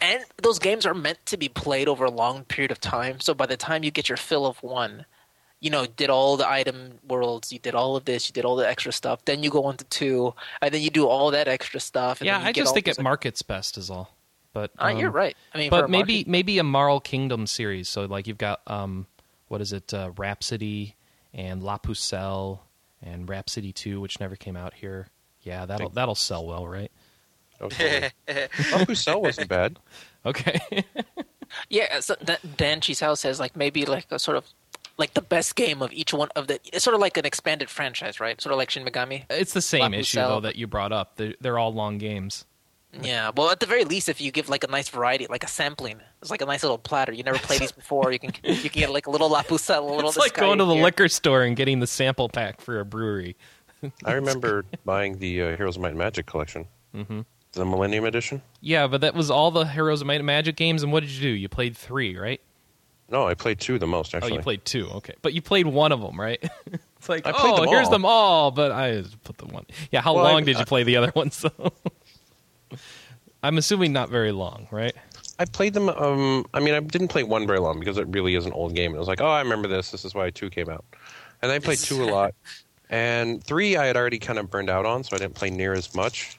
and those games are meant to be played over a long period of time so by the time you get your fill of one you know did all the item worlds you did all of this you did all the extra stuff then you go on to two and then you do all that extra stuff and Yeah, then you I get just all think those- it markets best is all. But Uh, you're um, right i mean But maybe market- maybe a Marl Kingdom series. So like you've got um, what is it, uh, Rhapsody and La Pucelle and Rhapsody Two, which never came out here. Yeah, that'll that'll sell well, right? Okay. [laughs] Oh, Cell wasn't bad. Okay. [laughs] Yeah, so that, Dan Chisel says like maybe like a sort of like the best game of each one of the. It's sort of like an expanded franchise, right? Sort of like Shin Megami. it's the same La issue Pucelle. though that you brought up. They're, they're all long games. Yeah, well, at the very least, if you give like a nice variety, like a sampling, it's like a nice little platter. You never played these before. You can you can get like a little La Pucelle, a little. It's like going to the here. liquor store and getting the sample pack for a brewery. [laughs] I remember buying the uh, Heroes of Might and Magic collection, mm-hmm. the Millennium Edition. Yeah, but that was all the Heroes of Might and Magic games. And what did you do? You played three, right? No, I played two the most actually. Oh, you played two. Okay, but you played one of them, right? [laughs] it's like, I played oh, them here's all. them all, but I put the one. Yeah, how Well, I- long did you play the other [laughs] ones? though? I'm assuming not very long, right? I played them. Um, I mean, I didn't play one very long because it really is an old game. It was like, oh, I remember this. This is why two came out, and I played two a lot. And three, I had already kind of burned out on, so I didn't play near as much.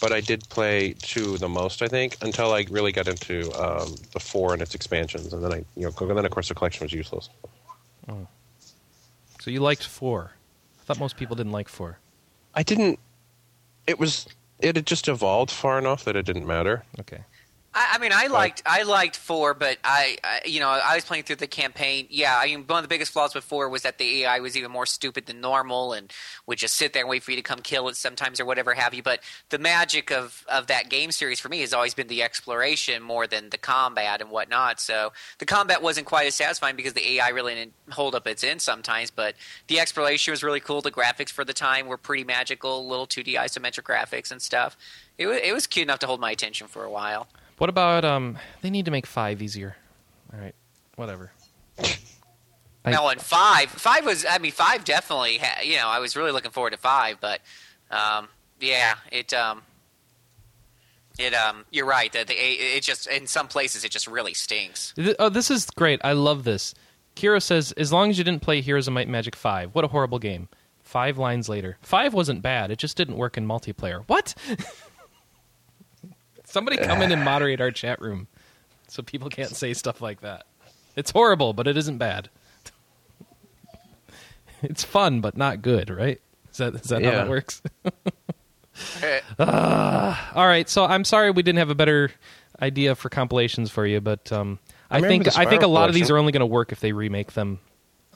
But I did play two the most, I think, until I really got into um, the four and its expansions, and then I, you know, and then of course the collection was useless. Oh. So you liked four. I thought most people didn't like four. I didn't. It was. It had just evolved far enough that it didn't matter. Okay. I, I mean, I liked I liked four, but I, I you know I was playing through the campaign. Yeah, I mean one of the biggest flaws with four was that the AI was even more stupid than normal and would just sit there and wait for you to come kill it sometimes or whatever have you. But the magic of of that game series for me has always been the exploration more than the combat and whatnot. So the combat wasn't quite as satisfying because the AI really didn't hold up its end sometimes. But the exploration was really cool. The graphics for the time were pretty magical, little two D isometric graphics and stuff. It was it was cute enough to hold my attention for a while. What about um? They need to make five easier. All right, whatever. I- [laughs] No, and five, five was. I mean, five definitely. Ha- you know, I was really looking forward to five, but um, yeah, it. Um, it. Um, you're right. That the it just in some places it just really stinks. Oh, this is great. I love this. Kira says, as long as you didn't play Heroes of Might and Magic 5, what a horrible game. Five lines later. Five wasn't bad. It just didn't work in multiplayer. What? [laughs] Somebody come in and moderate our chat room. so people can't say stuff like that. It's horrible, but it isn't bad. [laughs] it's fun, but not good, right? Is that is that how that works? Eh, All right, so I'm sorry we didn't have a better idea for compilations for you, but um, I, remember think I think a Spiral lot of these are only going to work if they remake them,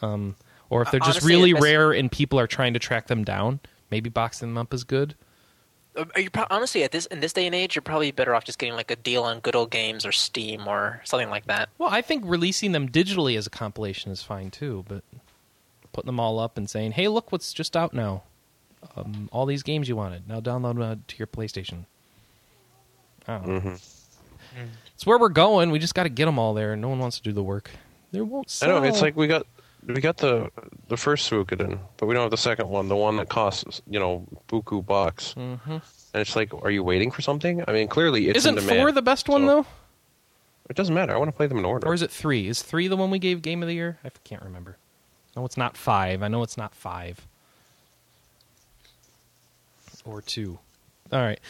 um, or if they're just Honestly, really rare and people are trying to track them down. Maybe boxing them up is good. Uh, Are you pro- honestly at this in this day and age, you're probably better off just getting like a deal on Good Old Games or Steam or something like that. Well, I think releasing them digitally as a compilation is fine too, but putting them all up and saying, "Hey, look what's just out now! Um, all these games you wanted now download them uh, to your PlayStation." I don't. Mm-hmm. It's where we're going. We just got to get them all there, and no one wants to do the work. They won't Sell. I know it's like we got we got the the first Suikoden, but we don't have the second one, the one that costs you know buku bucks. Mm-hmm. And it's like, are you waiting for something? I mean, clearly it's Isn't in demand. four the best one so- though, It doesn't matter. I want to play them in order. or is it three? Is three the one we gave Game of the Year? I can't remember. No, it's not five. I know it's not five. Or two. All right.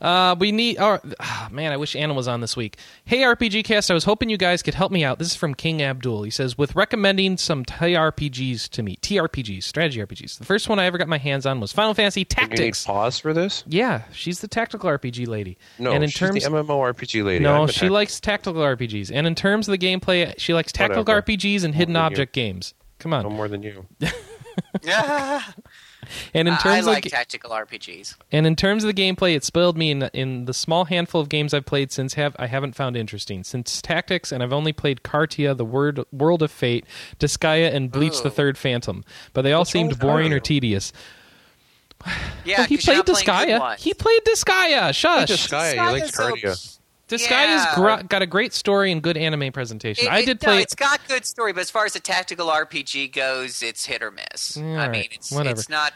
Uh, we need. Oh, ah, man, I wish Anna was on this week. Hey, RPG Cast, I was hoping you guys could help me out. This is from King Abdul. He says, with recommending some TRPGs to me. TRPGs, strategy RPGs. The first one I ever got my hands on was Final Fantasy Do you Tactics. pause for this? Yeah, she's the tactical RPG lady. No, and in she's terms, the MMORPG lady. no, she tac- likes tactical RPGs. And in terms of the gameplay, she likes tactical Whatever. RPGs and hidden than you. object games. Come on. no more than you. [laughs] [laughs] yeah. And in I terms like of tactical RPGs. and in terms of the gameplay, it spoiled me in in the small handful of games I've played since have I haven't found interesting. Since Tactics, and I've only played Kartia, The Word World of Fate, Disgaea, and Bleach: The Third Phantom, but they all What's wrong seemed boring or tedious. Yeah, Well, he 'cause you're played not playing good Disgaea. He played Disgaea. Shush. Disgaea, you like Disgaea's so- Disgaea's Yeah. gra- got a great story and good anime presentation. It- I it- did no, play. it's got good story, but as far as a tactical RPG goes, it's hit or miss. Yeah, I mean, it's whatever. it's not.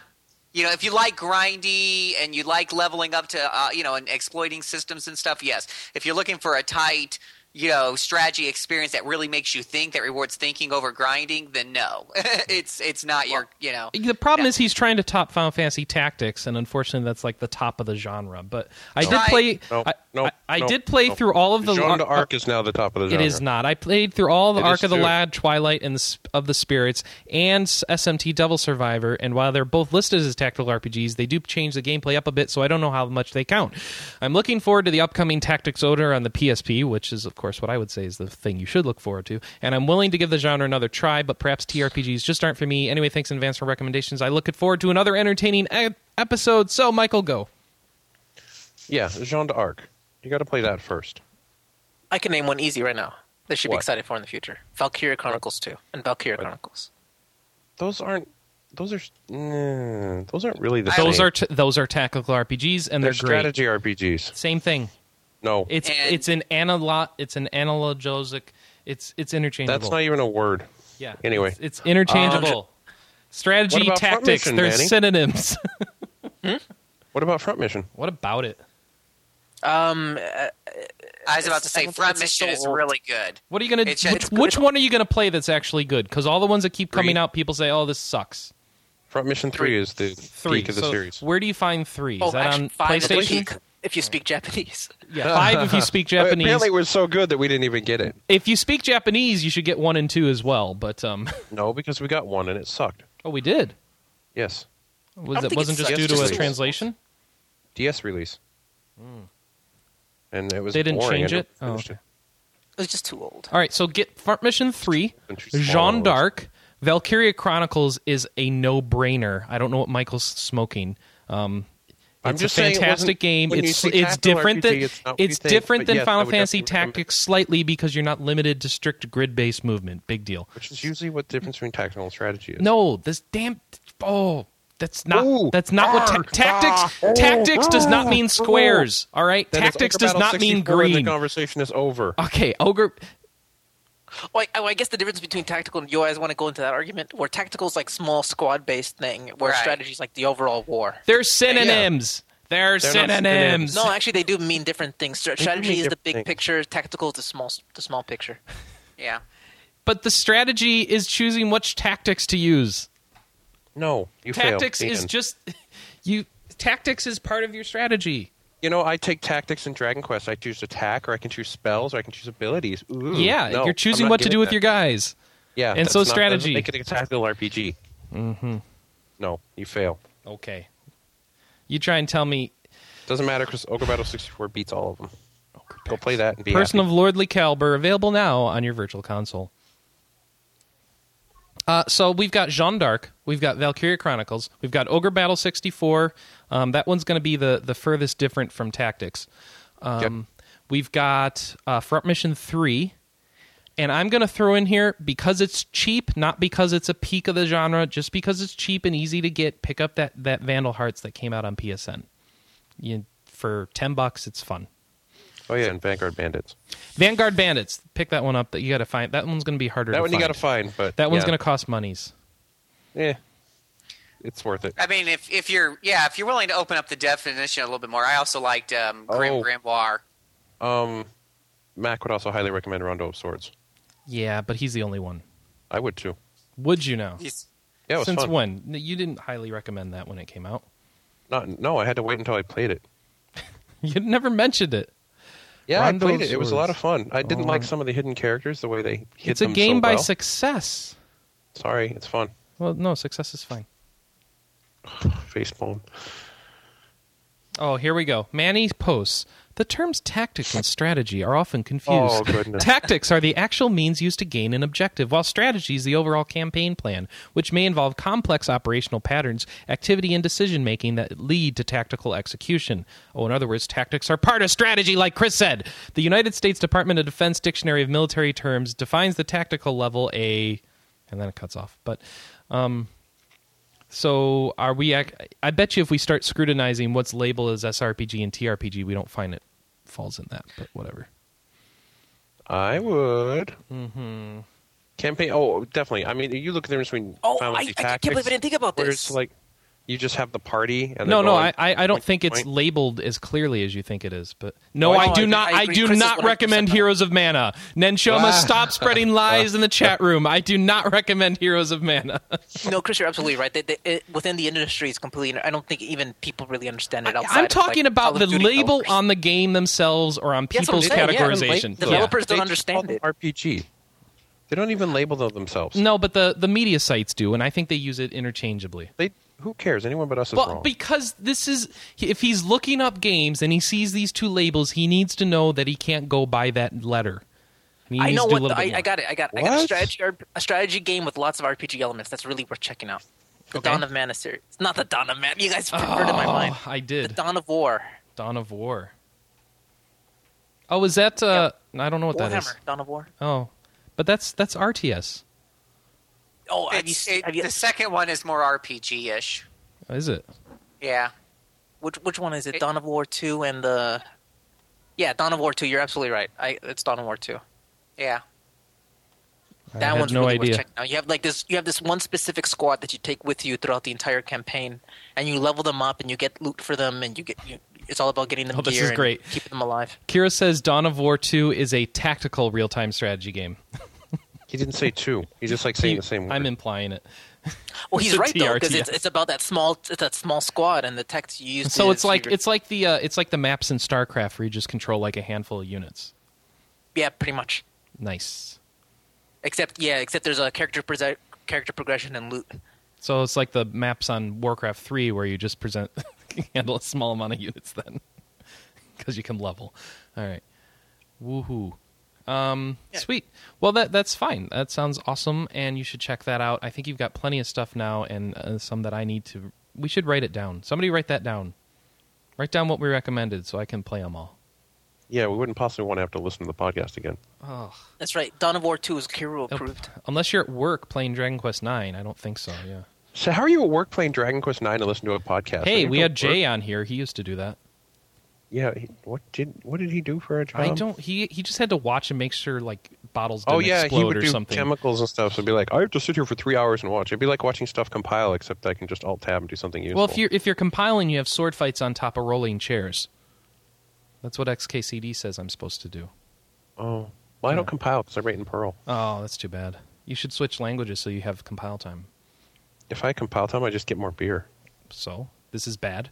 You know, if you like grindy and you like leveling up to, uh, you know, and exploiting systems and stuff, yes. If you're looking for a tight, you know, strategy experience that really makes you think, that rewards thinking over grinding, then no, [laughs] it's it's not your, you know. The problem Yeah. is he's trying to top Final Fantasy Tactics, and unfortunately, that's like the top of the genre. But I did play. No, I, no, I, I no, did play no. through all of the. Jeanne uh, d'Arc is now the top of the It genre. is not. I played through all the It Ark is of the too. Lad, Twilight, and the, of the Spirits, and SMT Devil Survivor. And while they're both listed as tactical RPGs, they do change the gameplay up a bit, so I don't know how much they count. I'm looking forward to the upcoming Tactics Ogre on the PSP, which is, of course, what I would say is the thing you should look forward to. And I'm willing to give the genre another try, but perhaps TRPGs just aren't for me. Anyway, thanks in advance for recommendations. I look forward to another entertaining e- episode. So, Michael, go. Yeah, Jeanne d'Arc. You got to play that first. I can name one easy right now. That should be excited for in the future. Valkyria Chronicles 2 and Valkyria What? Chronicles. Those aren't. Those are. mm, those aren't really the Those same. are t- those are tactical RPGs, and They're they're, great. strategy RPGs. Same thing. No, It's And- it's an analog. It's an analogic. It's it's interchangeable. that's not even a word. Yeah. Anyway. it's, it's interchangeable. Strategy, What about Front tactics, Mission, they're Manny? synonyms. [laughs] What about Front Mission? what about it? Um, uh, I was about to say, it's Front so Mission is really good. What are you gonna? It's- which, it's which one are you gonna play that's actually good? Because all the ones that keep coming out, people say, "Oh, this sucks." Front Mission Three is the Three. peak of the so series. where do you find three? Is oh, that actually, on five if PlayStation? Speak- If you speak Japanese. [laughs] Yeah, five if you speak [laughs] Japanese. Apparently, it was so good that we didn't even get it. if you speak Japanese, you should get one and two as well. But um, [laughs] No, because we got one and it sucked. oh, we did. Yes, Was it wasn't it's just due to a translation? DS release. And it was. They didn't change it? Oh, okay. It was just too old. All right, so get Front Mission 3, Country Jean swallows. d'Arc, Valkyria Chronicles is a no-brainer. I don't know what Michael's smoking. Um, I'm it's just a saying it fantastic game. It's it's different RPG, than it's not what you it's think, different than Final Fantasy Tactics slightly because you're not limited to strict grid-based movement. Big deal. Which is usually what the difference between tactical and strategy is. No, this damn oh, that's not Ooh. that's not what ta- tactics Ah. tactics does not mean squares. All right, tactics does not mean 64 green. The conversation is over. Okay, ogre. Well, I, I guess the difference between tactical and you always want to go into that argument where tactical is like small squad based thing, where Right. strategy is like the overall war. They're synonyms. They're, They're synonyms. synonyms. No, actually, they do mean different things. Strategy is the big things. picture. Tactical is the small, the small picture. [laughs] Yeah. But the strategy is choosing which tactics to use. No, you Tactics failed. is just [laughs] you. Tactics is part of your strategy. You know, I take tactics in Dragon Quest. I choose attack, or I can choose spells, or I can choose abilities. Ooh, yeah, no, you're choosing what to do with that. your guys. Yeah, and so doesn't strategy. Make it a tactical RPG. Mm-hmm. No, you fail. Okay. You try and tell me Doesn't matter because Ogre Battle 64 beats all of them. Go play that and be Person happy. of Lordly Caliber available now on your virtual console. Uh, so we've got Jeanne d'Arc, we've got Valkyria Chronicles, we've got Ogre Battle 64. Um, that one's going to be the, the furthest different from Tactics. Um, We've got uh, Front Mission 3. And I'm going to throw in here because it's cheap, not because it's a peak of the genre, just because it's cheap and easy to get. Pick up that, that Vandal Hearts that came out on PSN. You, for 10 bucks, it's fun. Oh yeah, and Vanguard Bandits. Vanguard Bandits. Pick that one up. That you got to find. That one's going to be harder. That to one find. you got to find, but That one's yeah. going to cost monies. Yeah, it's worth it. I mean, if if you're yeah, if you're willing to open up the definition a little bit more, I also liked um, Grim Oh. Grimoire. Um, Mac would also highly recommend Rondo of Swords. Yeah, but he's the only one. I would too. Would you know? He's, Yeah, it was Since fun. when? You didn't highly recommend that when it came out. Not, no, I had to wait until I played it. [laughs] You never mentioned it. Yeah, Rondo I played it. It was a lot of fun. I didn't Oh. like some of the hidden characters, the way they hit it's a game so by well. success. Sorry, it's fun. Well, no, success is fine. [sighs] Facepalm. Oh, here we go. Manny posts. The terms tactics and strategy are often confused. Oh. [laughs] Tactics are the actual means used to gain an objective, while strategy is the overall campaign plan, which may involve complex operational patterns, activity, and decision making that lead to tactical execution. Oh, in other words, tactics are part of strategy, like Chris said. The United States Department of Defense Dictionary of Military Terms defines the tactical level a. And then it cuts off. But. Um, so are we? ac- I bet you if we start scrutinizing what's labeled as SRPG and TRPG, we don't find it falls in that. But whatever. I would. Mm-hmm. Campaign. Oh, definitely. I mean, you look at the difference between Oh, Final I- Fantasy I can't believe I didn't think about where this. It's like you just have the party. And No, they're no, I, I I don't point, think it's point. labeled as clearly as you think it is. But no, Oh, I no, do I- not. I I, agree. do Chris is not recommend. Heroes of Mana. Nenshoma, Ah. stop spreading lies in the [laughs] chat room. I do not recommend Heroes of Mana. [laughs] No, Chris, you're absolutely right. They, they, it, within the industry, it's completely. I don't think even people really understand it. Outside I'm of, talking like, about the label developers. on the game themselves or on That's what I'm people's yeah. categorization. The Yeah. developers don't understand just it. RPG. They don't even label them themselves. No, but the the media sites do, and I think they use it interchangeably. They. Who cares? Anyone but us is Well, wrong. because this is if he's looking up games and he sees these two labels, he needs to know that he can't go by that letter. He I know to do a what the, I. I got it. I got I got a strategy a strategy game with lots of RPG elements. That's really worth checking out. The Okay. Dawn of Mana series. It's not the Dawn of Mana. You guys perverted my mind. I did. The. Dawn of War. Dawn of War. Oh, is that? Uh, I don't know what that is. Warhammer. Dawn of War. Oh, but that's that's RTS. Oh, have you, it, have you, the second one is more RPG ish. Oh, is it? Yeah. which which one is it? it- Dawn of War two and the. Yeah, Dawn of War two. You're absolutely right. I it's Dawn of War two. Yeah. I That had one's no really idea. worth checking out. You have like this. You have this one specific squad that you take with you throughout the entire campaign, and you level them up, and you get loot for them, and you get. You, it's all about getting them Oh, this gear is and great. keeping them alive. Kira says Dawn of War 2 is a tactical real time strategy game. [laughs] he didn't say two. He just like saying He- the same word. I'm implying it. Well, he's [laughs] right though, because it's it's about that small it's that small squad and the text you use. So to- it's like to- it's like the uh, it's like the maps in StarCraft where you just control like a handful of units. yeah, pretty much. Nice. Except yeah, except there's a character prese- character progression and loot. So it's like the maps on Warcraft 3 where you just present [laughs] handle a small amount of units then [laughs] because you can level. All right. Woohoo. Um, Yeah. Sweet. Well, that that's fine. That sounds awesome, and you should check that out. I think you've got plenty of stuff now, and uh, some that I need to. We should write it down. Somebody write that down. Write down what we recommended so I can play them all. yeah, we wouldn't possibly want to have to listen to the podcast again. Oh, That's right. Dawn of War two is Kiro Nope. approved. unless you're at work playing Dragon Quest Nine, I don't think so. Yeah. So how are you at work playing Dragon Quest Nine and listen to a podcast? Hey, we at had work? Jay on here. He used to do that. Yeah, he, what did what did he do for a job? I don't. He he just had to watch and make sure like bottles oh, didn't Oh yeah, explode he would or do something. chemicals and stuff. So be like, I have to sit here for three hours and watch. It'd be like watching stuff compile, except I can just alt tab and do something useful. well, if you're if you're compiling, you have sword fights on top of rolling chairs. That's what XKCD says I'm supposed to do. oh, well, I don't compile because I write in Perl. Oh, that's too bad. You should switch languages so you have compile time. If I compile time, I just get more beer. So this is bad.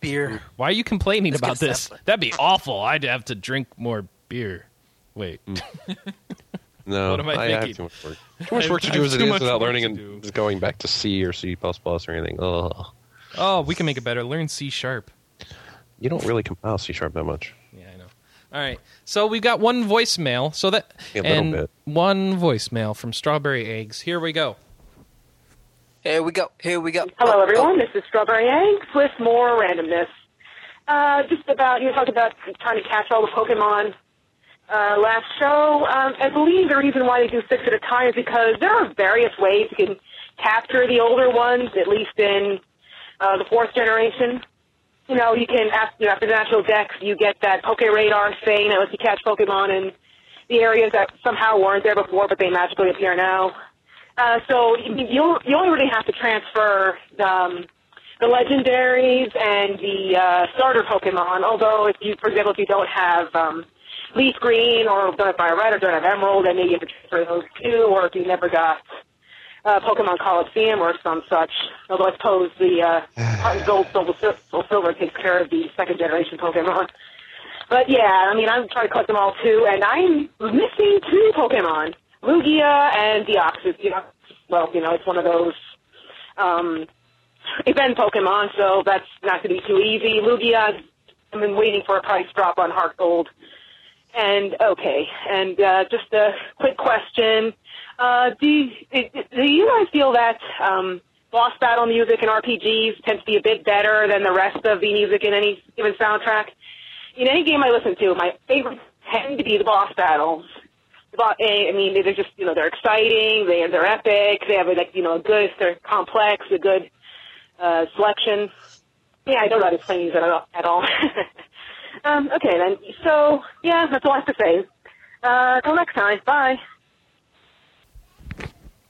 Beer. Why are you complaining Let's about this? separate. That'd be awful. I'd have to drink more beer. Wait. Mm. [laughs] No, What am I have thinking? too much work. [laughs] Too much work to do as it too without learning and just going back to C or C plus plus or anything. Ugh. Oh, we can make it better. Learn C sharp. You don't really compile C sharp that much. Yeah, I know. All right. So we've got one voicemail. So that A little and bit. one voicemail from Strawberry Eggs. Here we go. Here we go. Here we go. Hello, Oh, everyone. This is Strawberry Eggs with more randomness. Uh, just about, you talked about trying to catch all the Pokemon uh, last show. Um, I believe the reason why they do six at a time is because there are various ways you can capture the older ones, at least in uh, the fourth generation. You know, you can, after, you know, after the natural dex, you get that Poke Radar thing that lets you catch Pokemon in the areas that somehow weren't there before, but they magically appear now. Uh, so you, you you only really have to transfer um, the legendaries and the uh, starter Pokemon. Although, if you, for example, if you don't have um, Leaf Green or don't have Fire Red or don't have Emerald, then maybe you have to transfer those too. Or if you never got uh, Pokemon Colosseum or some such. Although I suppose the uh, [sighs] Gold, Soul, Sil- Soul Silver takes care of the second generation Pokemon. But yeah, I mean, I'm trying to collect them all too, and I'm missing two Pokemon, Lugia and Deoxys. You know, well, you know, it's one of those um, event Pokemon, so that's not going to be too easy. Lugia, I've been waiting for a price drop on Heart Gold. And okay, and uh, just a quick question: uh, Do you, do you guys feel that um, boss battle music in RPGs tends to be a bit better than the rest of the music in any given soundtrack? in any game I listen to, my favorites tend to be the boss battles. The bo- eh, I mean, they're just you know they're exciting, they they're epic, they have a, like you know a good, they're complex, a good uh, selection. Yeah, I don't know how to explain these at all. At all. [laughs] um, okay then, so yeah, that's all I have to say. Uh, till next time, bye.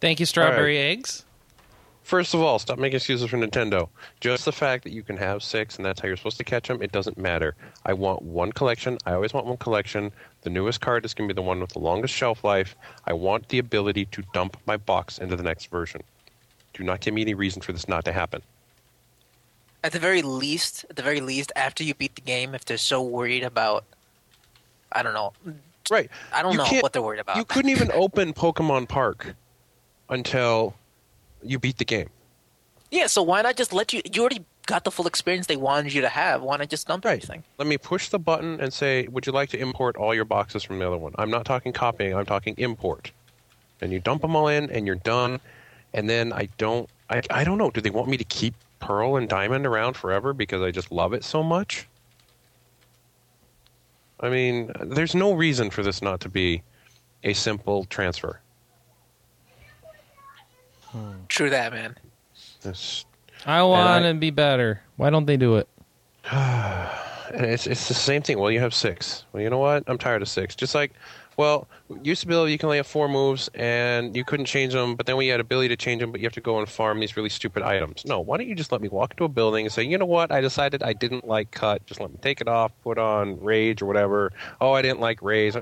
Thank you, Strawberry Eggs. First of all, stop making excuses for Nintendo. Just the fact that you can have six and that's how you're supposed to catch them, it doesn't matter. I want one collection. I always want one collection. The newest card is going to be the one with the longest shelf life. I want the ability to dump my box into the next version. Do not give me any reason for this not to happen. At the very least, at the very least, after you beat the game, if they're so worried about, I don't know, Right. I don't You know what they're worried about. You couldn't even [laughs] open Pokemon Park until you beat the game. yeah, so why not just let you? You already got the full experience they wanted you to have. Why not just dump Right. everything? Let me push the button and say, "Would you like to import all your boxes from the other one?" I'm not talking copying. I'm talking import. And you dump them all in, and you're done. And then I don't. I, I don't know. Do they want me to keep Pearl and Diamond around forever because I just love it so much? I mean, there's no reason for this not to be a simple transfer. Hmm. True that, man. It's, I want to be better. Why don't they do it? [sighs] And it's it's the same thing. Well, you have six. Well, you know what? I'm tired of six. Just like, well, used to be you can only have four moves and you couldn't change them, but then we had ability to change them, but you have to go and farm these really stupid items. No, why don't you just let me walk into a building and say, you know what? I decided I didn't like cut. Just let me take it off, put on rage or whatever. Oh, I didn't like raise.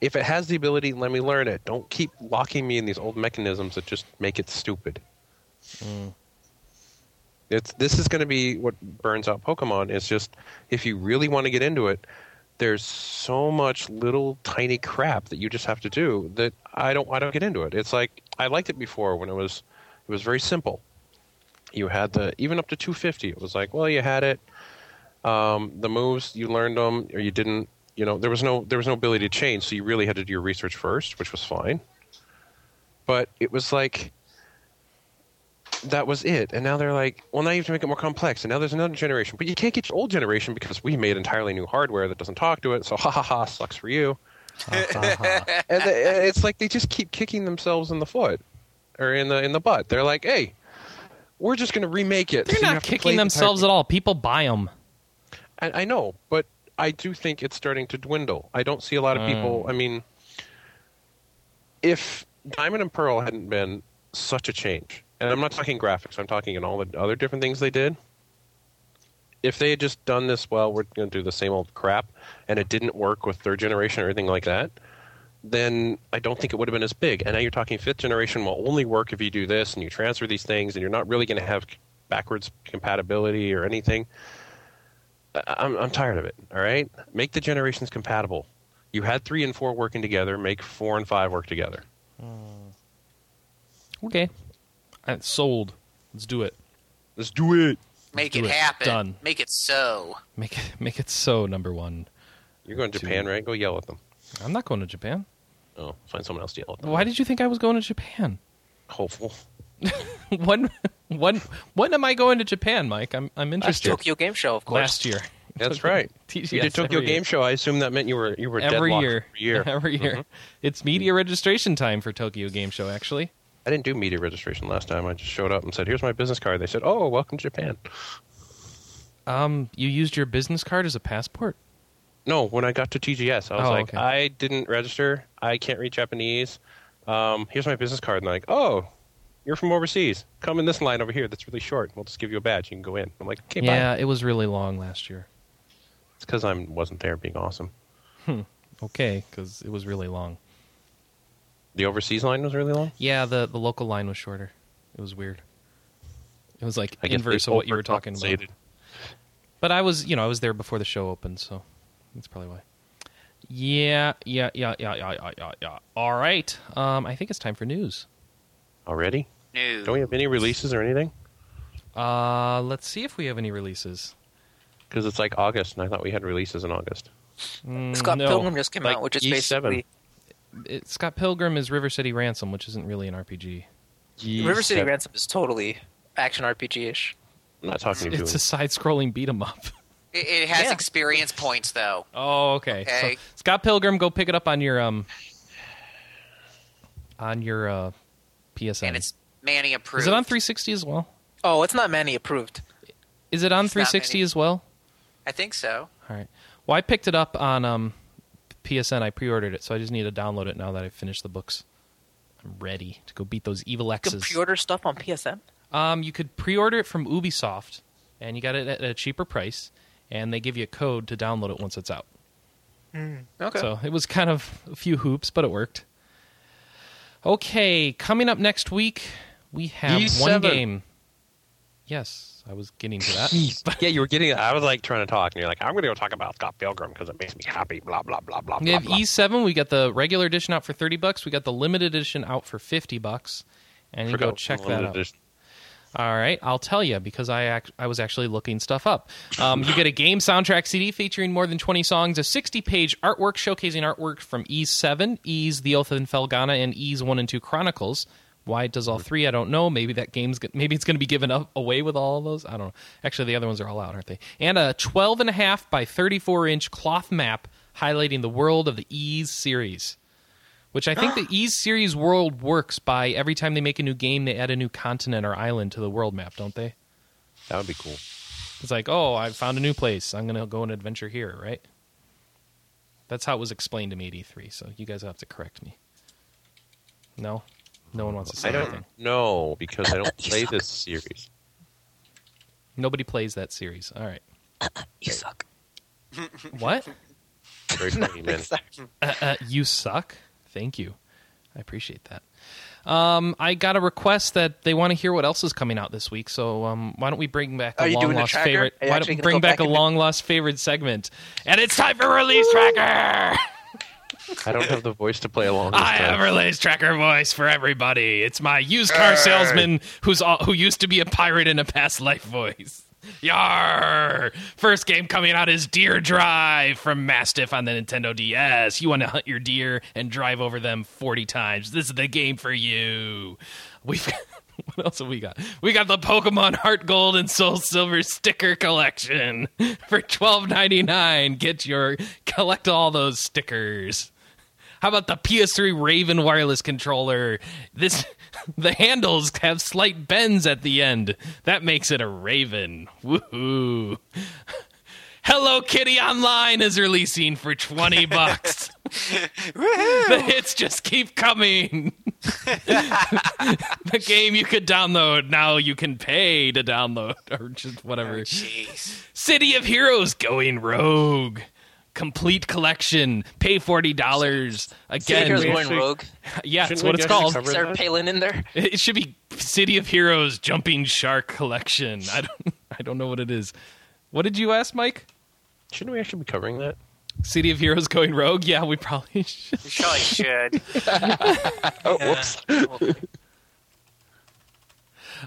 If it has the ability, let me learn it. Don't keep locking me in these old mechanisms that just make it stupid. Hmm. It's this is going to be what burns out Pokemon. It's just if you really want to get into it, there's so much little tiny crap that you just have to do that I don't I don't get into it. It's like I liked it before when it was it was very simple. You had the even up to 250. It was like well you had it. Um, the moves you learned them or you didn't. You know there was no there was no ability to change, so you really had to do your research first, which was fine. But it was like that was it. And now they're like, well, now you have to make it more complex. And now there's another generation. But you can't get your old generation because we made entirely new hardware that doesn't talk to it. So ha ha ha, sucks for you. and the, it's like they just keep kicking themselves in the foot or in the in the butt. They're like, hey, we're just going to remake it. They're so not have to play kicking themselves entire- at all. People buy them. I, I know, but I do think it's starting to dwindle. I don't see a lot of hmm. people. I mean, if Diamond and Pearl hadn't been such a change, and I'm not talking graphics, I'm talking in all the other different things they did. If they had just done this, well, we're going to do the same old crap, and it didn't work with third generation or anything like that, then I don't think it would have been as big. And now you're talking fifth generation will only work if you do this and you transfer these things, and you're not really going to have backwards compatibility or anything I'm I'm tired of it. All right, make the generations compatible. You had three and four working together. Make four and five work together. Okay. Uh, sold. Let's do it. Let's do it. Make do it it. happen. Done. Make it so. Make it make it so number one. You're going to Japan, right? Go yell at them. I'm not going to Japan. Oh, find someone else to yell at them. Why did you think I was going to Japan? Hopeful. [laughs] when when when am I going to Japan, Mike? I'm I'm That's interested. Tokyo Game Show, of course. Last year. [laughs] That's right. [laughs] TGS You did Tokyo every year. Game Show. I assume that meant you were you were every year. for a year. every year. Mhm. It's media registration time for Tokyo Game Show. Actually, I didn't do media registration last time. I just showed up and said, "Here's my business card." They said, "Oh, welcome to Japan." um, you used your business card as a passport. No, when I got to TGS, I was Oh, like, okay. "I didn't register. I can't read Japanese. Um, here's my business card." And they're like, "Oh, you're from overseas. Come in this line over here. That's really short. We'll just give you a badge. You can go in." I'm like, "Okay, yeah, bye." it was really long last year. It's because I wasn't there being awesome. Okay, because it was really long. The overseas line was really long. Yeah, the the local line was shorter. It was weird. It was like I inverse of what you were talking about. But I was, you know, I was there before the show opened, so that's probably why. Yeah, yeah, yeah, yeah, yeah, yeah, yeah, yeah. All right. Um, I think it's time for news. already. No. Don't we have any releases or anything? Uh, let's see if we have any releases. Because it's like August, and I thought we had releases in August. Mm, Scott no. Pilgrim just came Like out, which is Ys 7. basically It, Scott Pilgrim is River City Ransom, which isn't really an RPG. River City Seven. Ransom is totally action RPG ish. I'm not talking to you. It's a side-scrolling beat 'em up. It, it has Yeah. experience points though. Oh, okay. Okay. So Scott Pilgrim, go pick it up on your um on your uh, PSN. And it's Manny approved. is it on 360 as well? Oh, it's not Manny approved. Is it on It's not 360 many. as well? I think so. All right. Well, I picked it up on um, PSN. I pre-ordered it, so I just need to download it now that I've finished the books. I'm ready to go beat those evil You can X's. pre-order stuff on PSN. Um, you could pre-order it from Ubisoft, and you got it at a cheaper price, and they give you a code to download it once it's out. Okay. So it was kind of a few hoops, but it worked. Okay, coming up next week, we have one Ys 7. game. Yes, I was getting to that. [laughs] [laughs] yeah, you were getting. I was like trying to talk, and you're like, "I'm going to go talk about Scott Pilgrim because it makes me happy." Blah blah blah blah. Blah. We blah, have blah. Ys 7. We got the regular edition out for thirty bucks. We got the limited edition out for fifty bucks. And you Forgot go check that out. edition. All right, I'll tell you because I act- I was actually looking stuff up. Um, you get a game soundtrack CD featuring more than 20 songs, a 60-page artwork showcasing artwork from E7, Ys The Oath of Felghana, and Ys 1 and 2 Chronicles. Why it does all hmm. three, I don't know. Maybe that game's maybe it's going to be given up away with all of those. I don't know. Actually, the other ones are all out, aren't they? And a 12 and a half by 34 inch cloth map highlighting the world of the Ys series. Which I think ah. the Ys series world works by every time they make a new game, they add a new continent or island to the world map, don't they? That would be cool. It's like, oh, I found a new place. I'm going to go on an adventure here, right? That's how it was explained to me at E3, so you guys have to correct me. No? No one wants to say I don't anything. know because I don't [laughs] play this series. Nobody plays that series. All right. [clears throat] You suck. [laughs] What? Very [laughs] funny, man. Uh, uh, you suck. Thank you. I appreciate that. Um, I got a request that they want to hear what else is coming out this week. So um, why don't we bring back a Are you long lost favorite? Why don't we bring back, back a long lost favorite segment? And it's time for release tracker. I don't have the voice to play along. This I time. have release tracker voice for everybody. It's my used car salesman who's all, who used to be a pirate in a past life voice. Yar! First game coming out is Deer Drive from Mastiff on the Nintendo DS. You want to hunt your deer and drive over them 40 times. This is the game for you. We've got, [laughs] what else have we got? We got the Pokemon Heart Gold and Soul Silver sticker collection for $12.99. Get your collect all those stickers. How about the PS3 Raven wireless controller? This [laughs] the handles have slight bends at the end. That makes it a Raven. Woohoo. [laughs] Hello Kitty Online is releasing for 20 [laughs] bucks. the hits just keep coming. the game you could download, now you can pay to download or just whatever. Oh, jeez. City of Heroes going rogue. Complete collection. Pay forty dollars again. Here's we going actually- rogue. Yeah, that's what it's called. cover Is there? Palin in there? [laughs] It should be City of Heroes Jumping Shark Collection. I don't. [laughs] I don't know what it is. What did you ask, Mike? Shouldn't we actually be covering that? City of Heroes going rogue? Yeah, we probably [laughs] should. You probably should. Oh, whoops.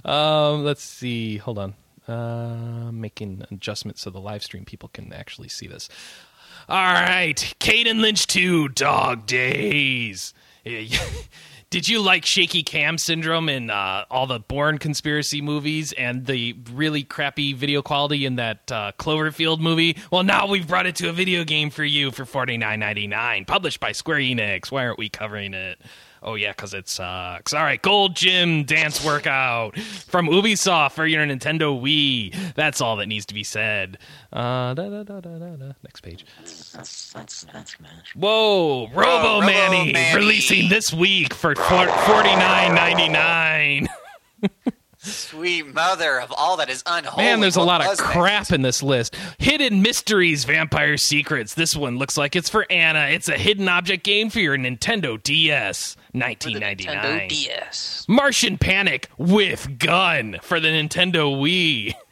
Um, let's see. Hold on. Uh, making adjustments so the live stream people can actually see this. All right, Kane & Lynch 2, Dog Days. [laughs] Did you like shaky cam syndrome in uh, all the Bourne conspiracy movies and the really crappy video quality in that uh, Cloverfield movie? Well, now we've brought it to a video game for you for forty nine ninety nine, published by Square Enix. Why aren't we covering it? Oh yeah, because it sucks. All right, Gold Gym Dance Workout from Ubisoft for your Nintendo Wii. That's all that needs to be said. Uh, da, da, da, da, da, da. Next page. Whoa, Robo Manny Manny. releasing this week for forty nine ninety nine. [laughs] Sweet mother of all that is unholy. Man, there's a What lot of that? crap in this list. Hidden Mysteries Vampire Secrets. This one looks like it's for Anna. It's a hidden object game for your Nintendo DS. 1999. Nintendo DS. Martian Panic with gun for the Nintendo Wii. [laughs]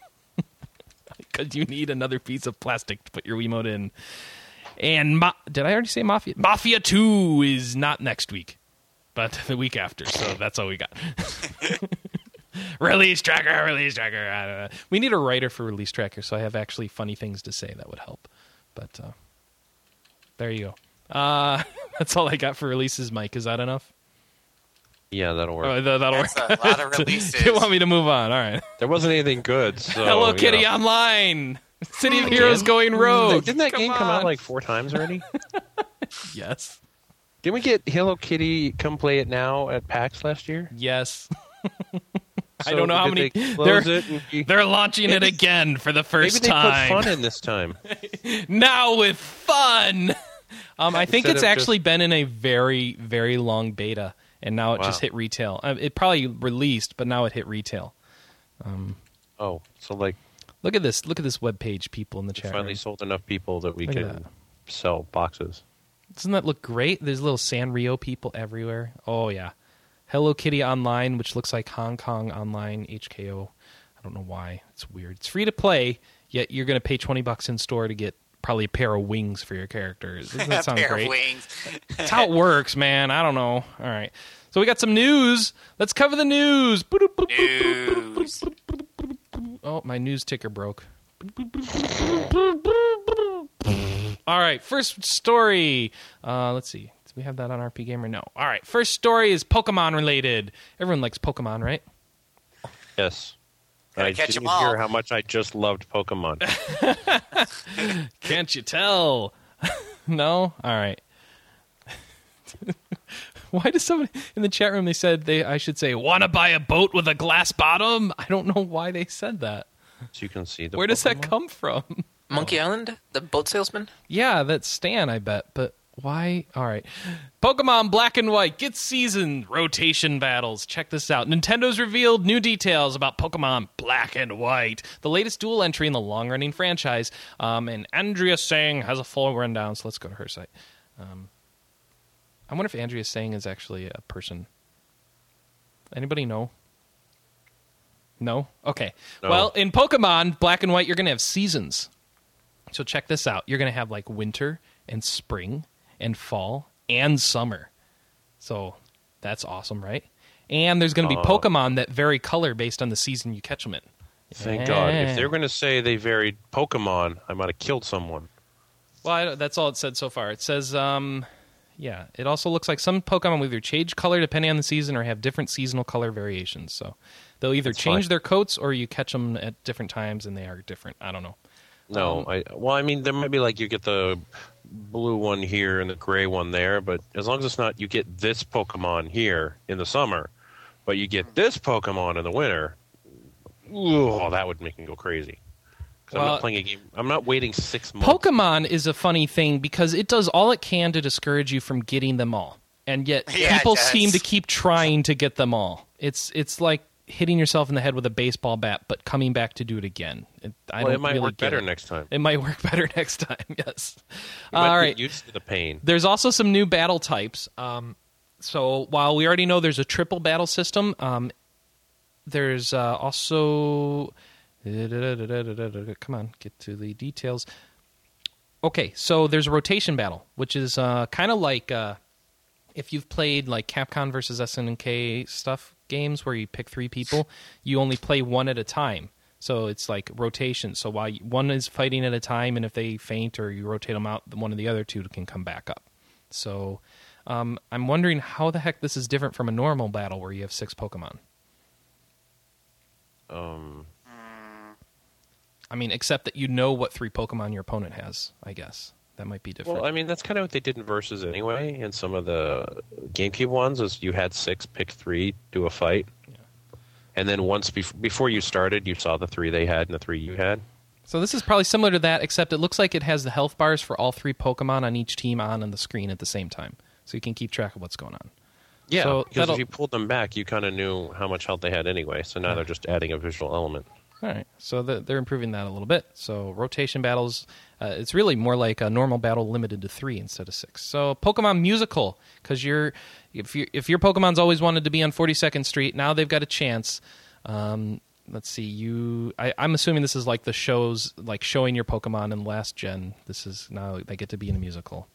Because you need another piece of plastic to put your Wiimote in. And Ma- did I already say Mafia? Mafia 2 is not next week, but the week after. So that's all we got. [laughs] [laughs] [laughs] release tracker, release tracker. I don't know. We need a writer for release tracker, so I have actually funny things to say that would help. But uh, there you go. Uh, [laughs] that's all I got for releases, Mike. Is that enough? Yeah, that'll work. Oh, th- that'll That's work. a lot of [laughs] releases. you want me to move on? All right. There wasn't anything good. So, Hello Kitty know. Online. City of Again? Heroes going rogue. Didn't that game come out like four times already? Yes. Didn't we get Hello Kitty come play it now at PAX last year? Yes. I don't know how many. they [laughs] They're, close it and be- they're launching it again for the first Maybe first they time. put fun in this time. [laughs] now with fun. [laughs] Um, I think Instead it's actually been in a very, very long beta, and now it just hit retail. Uh, it probably released, but now it hit retail. Oh, so like Look at this! Look at this web page, people in the chat. finally room. sold enough people that we Look can that. sell boxes. Doesn't that look great? There's little Sanrio people everywhere. Oh yeah, Hello Kitty Online, which looks like Hong Kong Online HKO. I don't know why. It's weird. It's free to play, yet you're going to pay twenty bucks in store to get probably a pair of wings for your characters. Doesn't that [laughs] sound pair great? wings. That's how it works, man. I don't know. All right. So we got some news. Let's cover the news. News. Oh, my news ticker broke. All right, first story. Uh, let's see. Do we have that on RP Gamer? No. All right, first story is Pokemon related. Everyone likes Pokemon, right? Yes. Gotta I catch didn't 'em all. hear how much I just loved Pokemon. [laughs] Can't you tell? [laughs] no? All right. [laughs] Why does somebody in the chat room they said they I should say want to buy a boat with a glass bottom? I don't know why they said that. so you can see the Where does that Pokemon. come from? Monkey Island, the boat salesman. Yeah, that's Stan, I bet. But why? All right. Pokemon Black and White gets season rotation battles. Check this out. Nintendo's revealed new details about Pokemon Black and White, the latest dual entry in the long running franchise. Um, and Andriasang has a full rundown, so let's go to her site. Um, I wonder if Andriasang is actually a person. Anybody know? No? Okay. No. Well, in Pokemon Black and White, you're going to have seasons. So check this out. You're going to have like winter and spring and fall and summer. So that's awesome, right? And there's going to be Uh. Pokemon that vary color based on the season you catch them in. Thank God. If they're going to say they varied Pokemon, I might have killed someone. Well, I, don't- that's all it said so far. It says, um, yeah, it also looks like some Pokemon will either change color depending on the season or have different seasonal color variations. So they'll either That's change fine. their coats or you catch them at different times and they are different. I don't know. No, Um, I well, I mean, there might be like you get the blue one here and the gray one there, but as long as it's not you get this Pokemon here in the summer, but you get this Pokemon in the winter, oh, that would make me go crazy. 'Cause I'm not playing a game. I'm not waiting six months. Pokemon is a funny thing because it does all it can to discourage you from getting them all, and yet [laughs] Yeah, people seem to keep trying to get them all. It's it's like hitting yourself in the head with a baseball bat, but coming back to do it again. It, I well, don't it might really work better it. next time. It might work [laughs] better next time. [laughs] Yes. You all get right. used to the pain. There's also some new battle types. Um, so while we already know there's a triple battle system, um, there's uh, also [laughs] come on, get to the details. okay, so there's a rotation battle, which is uh, kind of like uh, if you've played like Capcom versus SNK stuff games where you pick three people, you only play one at a time. So it's like rotation. So while you- one is fighting at a time, and if they faint or you rotate them out, one of the other two can come back up. So um, I'm wondering how the heck this is different from a normal battle where you have six Pokemon. Um, I mean, except that you know what three Pokemon your opponent has. I guess that might be different. well, I mean, that's kind of what they did in Versus anyway. In some of the GameCube ones, is you had six, pick three, do a fight, and then once bef- before you started, you saw the three they had and the three you had. So this is probably similar to that, except it looks like it has the health bars for all three Pokemon on each team on on the screen at the same time, so you can keep track of what's going on. Yeah, So because if you pulled them back, you kind of knew how much health they had anyway. So now they're just adding a visual element. All right, so the, they're improving that a little bit. So rotation battles, uh, it's really more like a normal battle limited to three instead of six. So Pokemon musical, because you're if you if your Pokemon's always wanted to be on 42nd Street, now they've got a chance. Um, let's see, you. I, I'm assuming this is like the shows, like showing your Pokemon in last gen. This is now they get to be in a musical.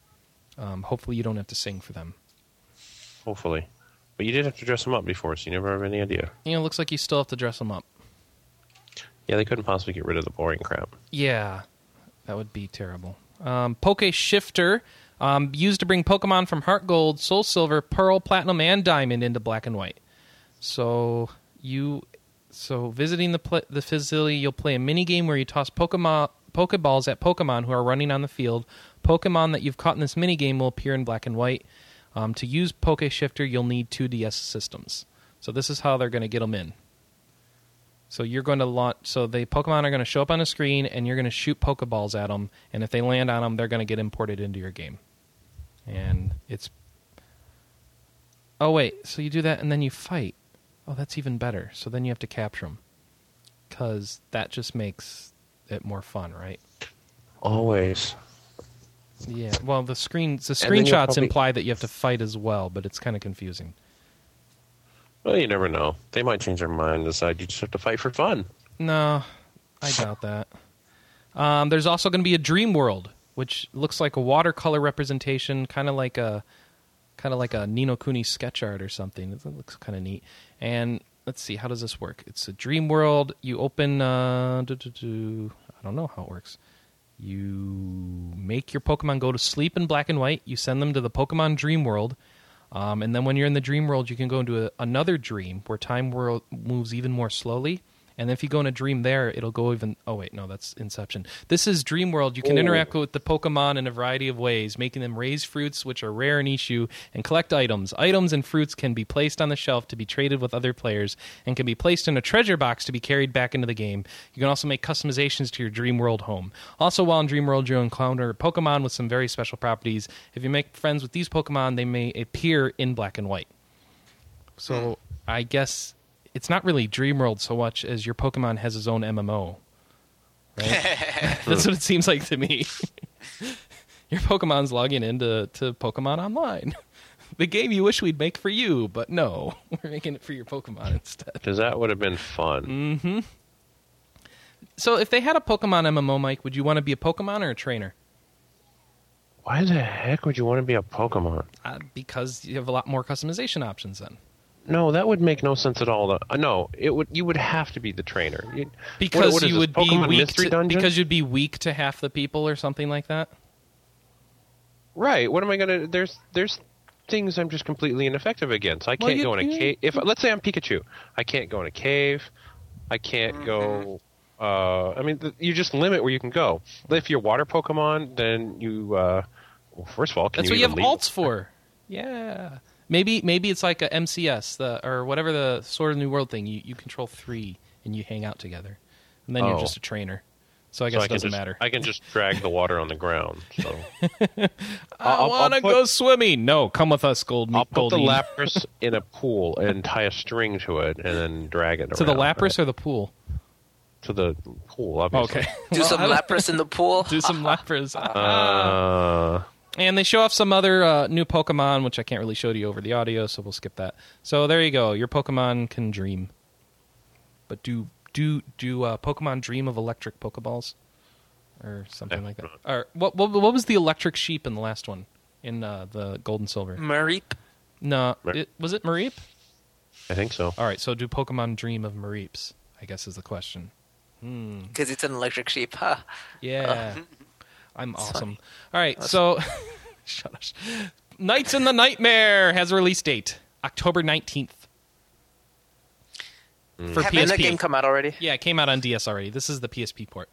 Um, hopefully, you don't have to sing for them. Hopefully, but you did have to dress them up before, so you never have any idea. You know, it looks like you still have to dress them up. Yeah, they couldn't possibly get rid of the boring crap. Yeah, that would be terrible. Um, Poke Shifter, um, used to bring Pokemon from Heart Gold, Soul Silver, Pearl, Platinum, and Diamond into Black and White. So you, so visiting the pl- the facility, you'll play a mini game where you toss Pokemon Pokeballs at Pokemon who are running on the field. Pokemon that you've caught in this mini game will appear in Black and White. Um, to use Poke Shifter, you'll need two DS systems. So this is how they're going to get them in. So you're going to launch. So the Pokemon are going to show up on a screen, and you're going to shoot Pokeballs at them. And if they land on them, they're going to get imported into your game. And it's. Oh wait, so you do that, and then you fight. Oh, that's even better. So then you have to capture them, because that just makes it more fun, right? Always. Yeah. Well, the screens, the And then you'll screenshots probably- imply that you have to fight as well, but it's kind of confusing. Well, you never know. They might change their mind and decide you just have to fight for fun. No, I [laughs] doubt that. Um, there's also going to be a dream world, which looks like a watercolor representation, kind of like a kind of like a Ni no Kuni sketch art or something. It looks kind of neat. And let's see, how does this work? It's a dream world. You open. Uh, I don't know how it works. You make your Pokemon go to sleep in black and white. You send them to the Pokemon Dream World. Um, and then when you're in the dream world, you can go into a, another dream where time world moves even more slowly. And if you go in a dream there, it'll go even. Oh wait, no, that's Inception. This is Dream World. You can interact with the Pokemon in a variety of ways, making them raise fruits, which are rare in issue, and collect items. Items and fruits can be placed on the shelf to be traded with other players, and can be placed in a treasure box to be carried back into the game. You can also make customizations to your Dream World home. Also, while in Dream World, you'll encounter Pokemon with some very special properties. If you make friends with these Pokemon, they may appear in black and white. So hmm. I guess it's not really Dream World so much as your Pokemon has his own MMO. Right? [laughs] That's what it seems like to me. [laughs] your Pokemon's logging into to Pokemon Online. [laughs] The game you wish we'd make for you, but no, we're making it for your Pokemon instead. Because that would have been fun. So if they had a Pokemon MMO, Mike, would you want to be a Pokemon or a trainer? Why the heck would you want to be a Pokemon? Uh, because you have a lot more customization options then. No, that would make no sense at all. Uh, no, it would. You would have to be the trainer. You- Because what- what you this, would be Pokemon weak to, because you'd be weak to half the people or something like that. right. What am I gonna? There's there's things I'm just completely ineffective against. I can't you- go in a cave. If let's say I'm Pikachu, I can't go in a cave. I can't go. Uh, I mean, th- you just limit where you can go. If you're water Pokemon, then you. Uh, well, first of all, can That's you what you have leave- alts for. Yeah. Maybe maybe it's like a MCS, the or whatever the Sword of the New World thing. You you control three and you hang out together, and then you're Oh. just a trainer. So I So guess I it can doesn't just, matter. I can just drag the water on the ground. So [laughs] I I'll- I'll want to go swimming. No, come with us, Gold. I'll put the Goldie. Lapras [laughs] in a pool and tie a string to it, and then drag it to the around. Lapras or the pool. to the pool. Obviously. Okay, Do [laughs] Well, some I Lapras in the pool. Do some Lapras. Ah. Uh, And they show off some other uh, new Pokemon, which I can't really show to you over the audio, so we'll skip that. So there you go. Your Pokemon can dream. But do do do uh, Pokemon dream of electric Pokeballs? or something like that. don't Or what, what? What was the electric sheep in the last one? In uh, the gold and silver? Mareep. No, Mar- it, was it Mareep? I think so. All right, so do Pokemon dream of Mareeps? I guess is the question. Because it's an electric sheep. Huh. Yeah, [laughs] I'm awesome. All right, so [laughs] shut up. Knights in the Nightmare has a release date October nineteenth mm. for Hasn't that PSP. game come out already? yeah, it came out on DS already. This is the PSP port.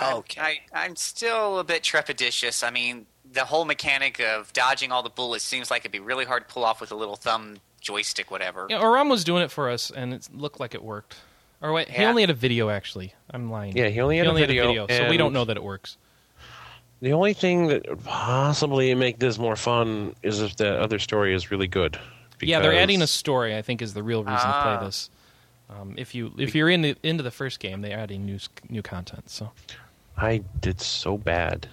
Okay. I, I'm still a bit trepidatious. I mean, the whole mechanic of dodging all the bullets seems like it'd be really hard to pull off with a little thumb joystick, whatever. Yeah, Oram was doing it for us, and it looked like it worked. Or wait, he Yeah. only had a video actually. I'm lying. Yeah, he only had a video, so we don't know that it works. The only thing that would possibly make this more fun is if the other story is really good. Yeah, they're adding a story. I think is the real reason to Ah. play this. Um, if you if you're into into the first game, they're adding new new content. So I did so bad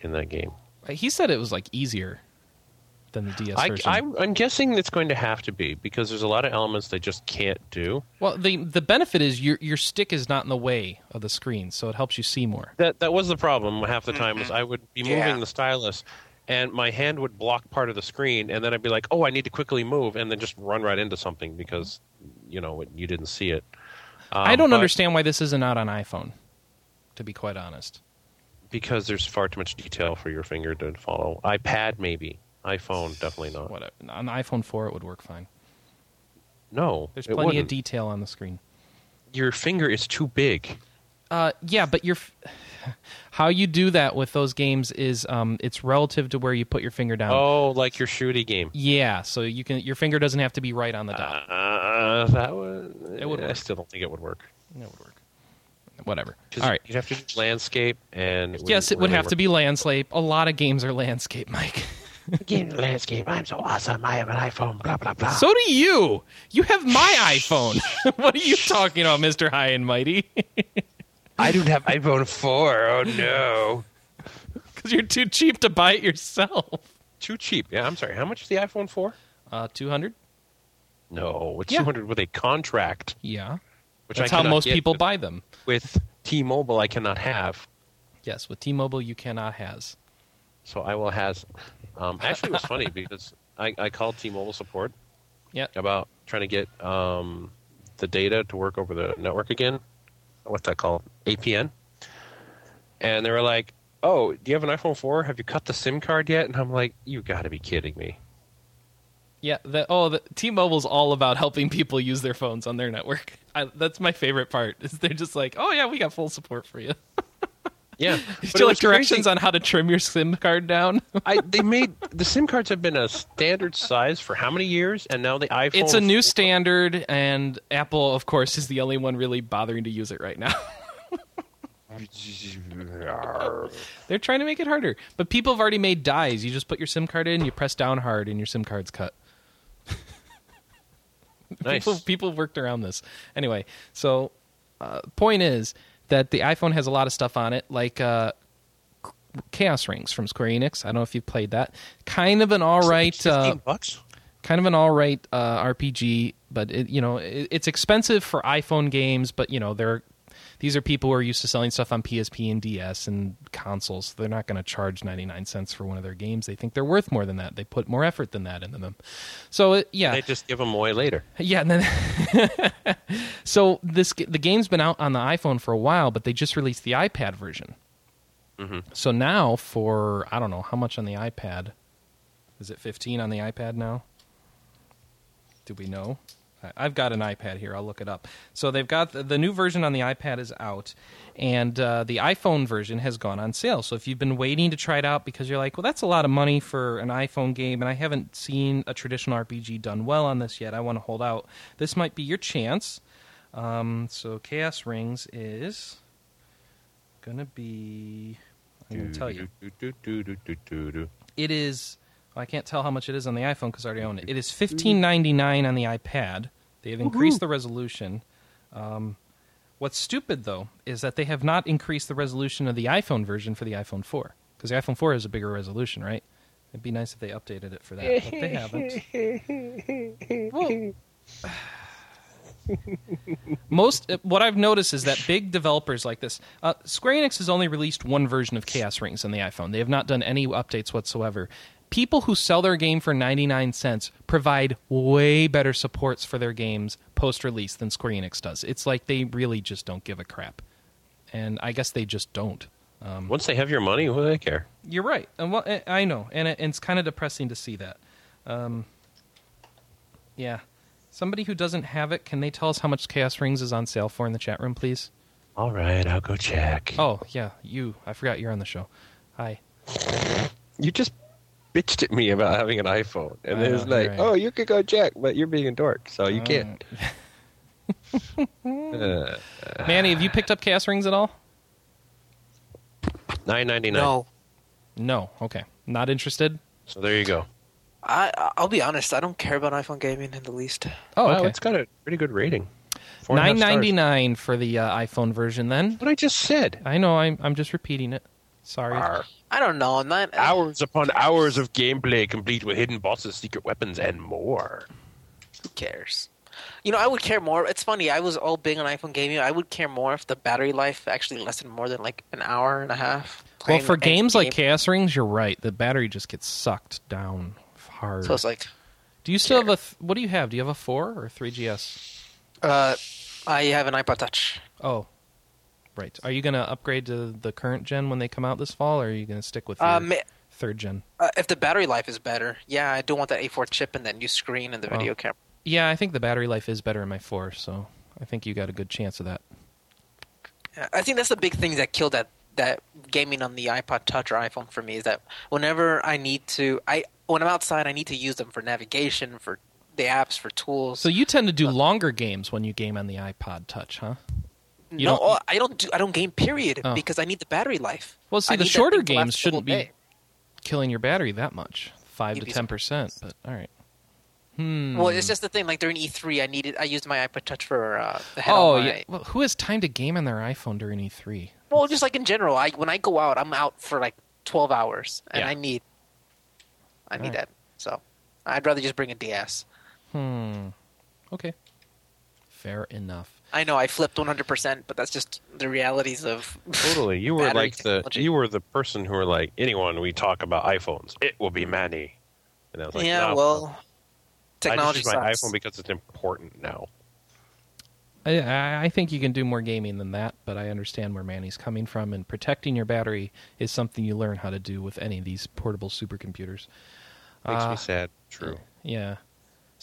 in that game. He said it was like easier than the DS I, version. I'm, I'm guessing it's going to have to be because there's a lot of elements they just can't do. well, the the benefit is your your stick is not in the way of the screen, so it helps you see more. That that was the problem half the time was I would be moving Yeah. the stylus and my hand would block part of the screen and then I'd be like, "Oh, I need to quickly move," and then just run right into something because you know you didn't see it. I Um, don't but- understand why this isn't out on iPhone. To be quite honest, because there's far too much detail for your finger to follow. iPad maybe, iPhone definitely not. what on the iPhone 4 it would work fine. No, There's plenty of detail on the screen. Your finger is too big. Uh, yeah, but you're. [laughs] How you do that with those games is um, it's relative to where you put your finger down. Oh, like your shooty game. Yeah, so you can your finger doesn't have to be right on the dot. Uh, that would. It would I work. still don't think it would work. It would work. Whatever. All right. You'd have to do landscape, and it Yes, it would really have to be landscape. A lot of games are landscape, [laughs] Mike. Game landscape. I'm so awesome. I have an iPhone. Blah blah blah. So do you. You have my iPhone. [laughs] what are you talking about, Mister High and Mighty? [laughs] I don't have iPhone four. Oh no. Because you're too cheap to buy it yourself. Too cheap. Yeah, I'm sorry. How much is the iPhone four? Uh, two hundred. No, it's Yeah. 200 with a contract, Yeah, which that's I how most people with, buy them. with T-Mobile. I cannot have. Yes, with T-Mobile you cannot has. So I will has. Um, actually, it was funny because I, I called T-Mobile support Yep. about trying to get um, the data to work over the network again. What's that called? APN. And they were like, "Oh, do you have an iPhone 4? Have you cut the SIM card yet?" And I'm like, "You got to be kidding me!" Yeah. The, oh, the, T-Mobile's all about helping people use their phones on their network. I, that's my favorite part. Is they're just like, oh yeah, we got full support for you. [laughs] Yeah, Do [laughs] but you like directions crazy. on how to trim your SIM card down? [laughs] I, they made the SIM cards have been a standard size for how many years, and now the iPhone. it's a new standard, and Apple, of course, is the only one really bothering to use it right now. [laughs] They're trying to make it harder, but people have already made dies. You just put your SIM card in, you press down hard, and your SIM card's cut. nice. People people have worked around this. Anyway, so uh, point is that the iPhone has a lot of stuff on it, like uh, Chaos Rings from Square Enix. I don't know if you've played that. Kind of an all right. Uh, bucks. kind of an all right uh, RPG, but it, you know it, it's expensive for iPhone games. But you know they're these are people who are used to selling stuff on PSP and DS and consoles. They're not going to charge ninety nine cents for one of their games. They think they're worth more than that. They put more effort than that into them. So it, yeah, They just give them away later. yeah, and then [laughs] so this the game's been out on the iPhone for a while, but they just released the iPad version. Mm-hmm. So now for I don't know how much on the iPad. Is it 15 on the iPad now? Do we know? I've got an iPad here. I'll look it up. So they've got the, the new version on the iPad is out, and uh, the iPhone version has gone on sale. So if you've been waiting to try it out because you're like, well, that's a lot of money for an iPhone game, and I haven't seen a traditional RPG done well on this yet. I want to hold out. This might be your chance. Um, so Chaos Rings is gonna be. I'm gonna tell you. It is. I can't tell how much it is on the iPhone because I already own it. It is fifteen ninety nine on the iPad. They have increased the resolution. Um, what's stupid though is that they have not increased the resolution of the iPhone version for the iPhone four because the iPhone four has a bigger resolution, right? It'd be nice if they updated it for that, but they haven't. [laughs] Most uh, what I've noticed is that big developers like this, uh, Square Enix has only released one version of Chaos Rings on the iPhone. They have not done any updates whatsoever. People who sell their game for 99 cents provide way better supports for their games post release than Square Enix does. It's like they really just don't give a crap. And I guess they just don't. Once they have your money, what do they care? You're right. And well, I- I know, and and it's kind of depressing to see that. Um, yeah, somebody who doesn't have it, can they tell us how much Chaos Rings is on sale for in the chat room, please? All right, I'll go check. Oh yeah, you. I forgot you're on the show. Hi. You just bitched at me about having an iPhone, and I it was like, right. oh, you could go check, but you're being a dork, so you can't. [laughs] [laughs] uh, Manny, have you picked up Chaos Rings at all? Nine ninety nine. No, No. Okay. Not interested. So there you go. I I'll be honest. I don't care about iPhone gaming in the least. Oh, wow, it's got a pretty good rating. Four and a half Nine stars. ninety nine for the uh, iPhone version. Then What I just said. I know. I'm I'm just repeating it. Sorry. I don't know. Not, Hours upon hours of gameplay, complete with hidden bosses, secret weapons, and more. Who cares? You know, I would care more. It's funny. I was all big on iPhone gaming. I would care more if the battery life actually lasted more than like an hour and a half. Well, for any games like. Chaos Rings, you're right. The battery just gets sucked down hard. so it's like, do you still have a? Th- what do you have? Do you have a four or three GS? uh, I have an iPod Touch. Oh, right. Are you going to upgrade to the current gen when they come out this fall, or are you going to stick with your Um, third gen? uh, if the battery life is better, yeah, I do want that A4 chip and that new screen and the video camera. Yeah, I think the battery life is better in my four, so I think you got a good chance of that. Yeah, I think that's the big thing that killed that that gaming on the iPod Touch or iPhone for me is that whenever I need to, I when I'm outside, I need to use them for navigation, for the apps, for tools. So you tend to do longer games when you game on the iPod Touch, huh? You no, don't- oh, I don't do. I don't game. Period, Oh. because I need the battery life. Well, see, I the shorter thing to last games shouldn't be day. killing your battery that much, 5 You'd to ten percent. But all right. Hmm. Well, it's just the thing. Like during E3, I needed. I used my iPod Touch for uh, the head oh my, yeah. Well, who has time to game on their iPhone during E E3? Well, just like in general, I when I go out, I'm out for like 12 hours, and Yeah. I need. I need Alright. that. So, I'd rather just bring a DS. Hmm. Okay. Fair enough. I know I flipped 100%, but that's just the realities of. [laughs] Totally. You were Battery like the you were the person who were like, anyone we talk about iPhones, it will be Manny. And I was like, yeah, no, well, technology I just use my sucks. iPhone because it's important now. I- I, I think you can do more gaming than that, but I understand where Manny's coming from, and protecting your battery is something you learn how to do with any of these portable supercomputers. Makes Uh, me sad. True. Yeah.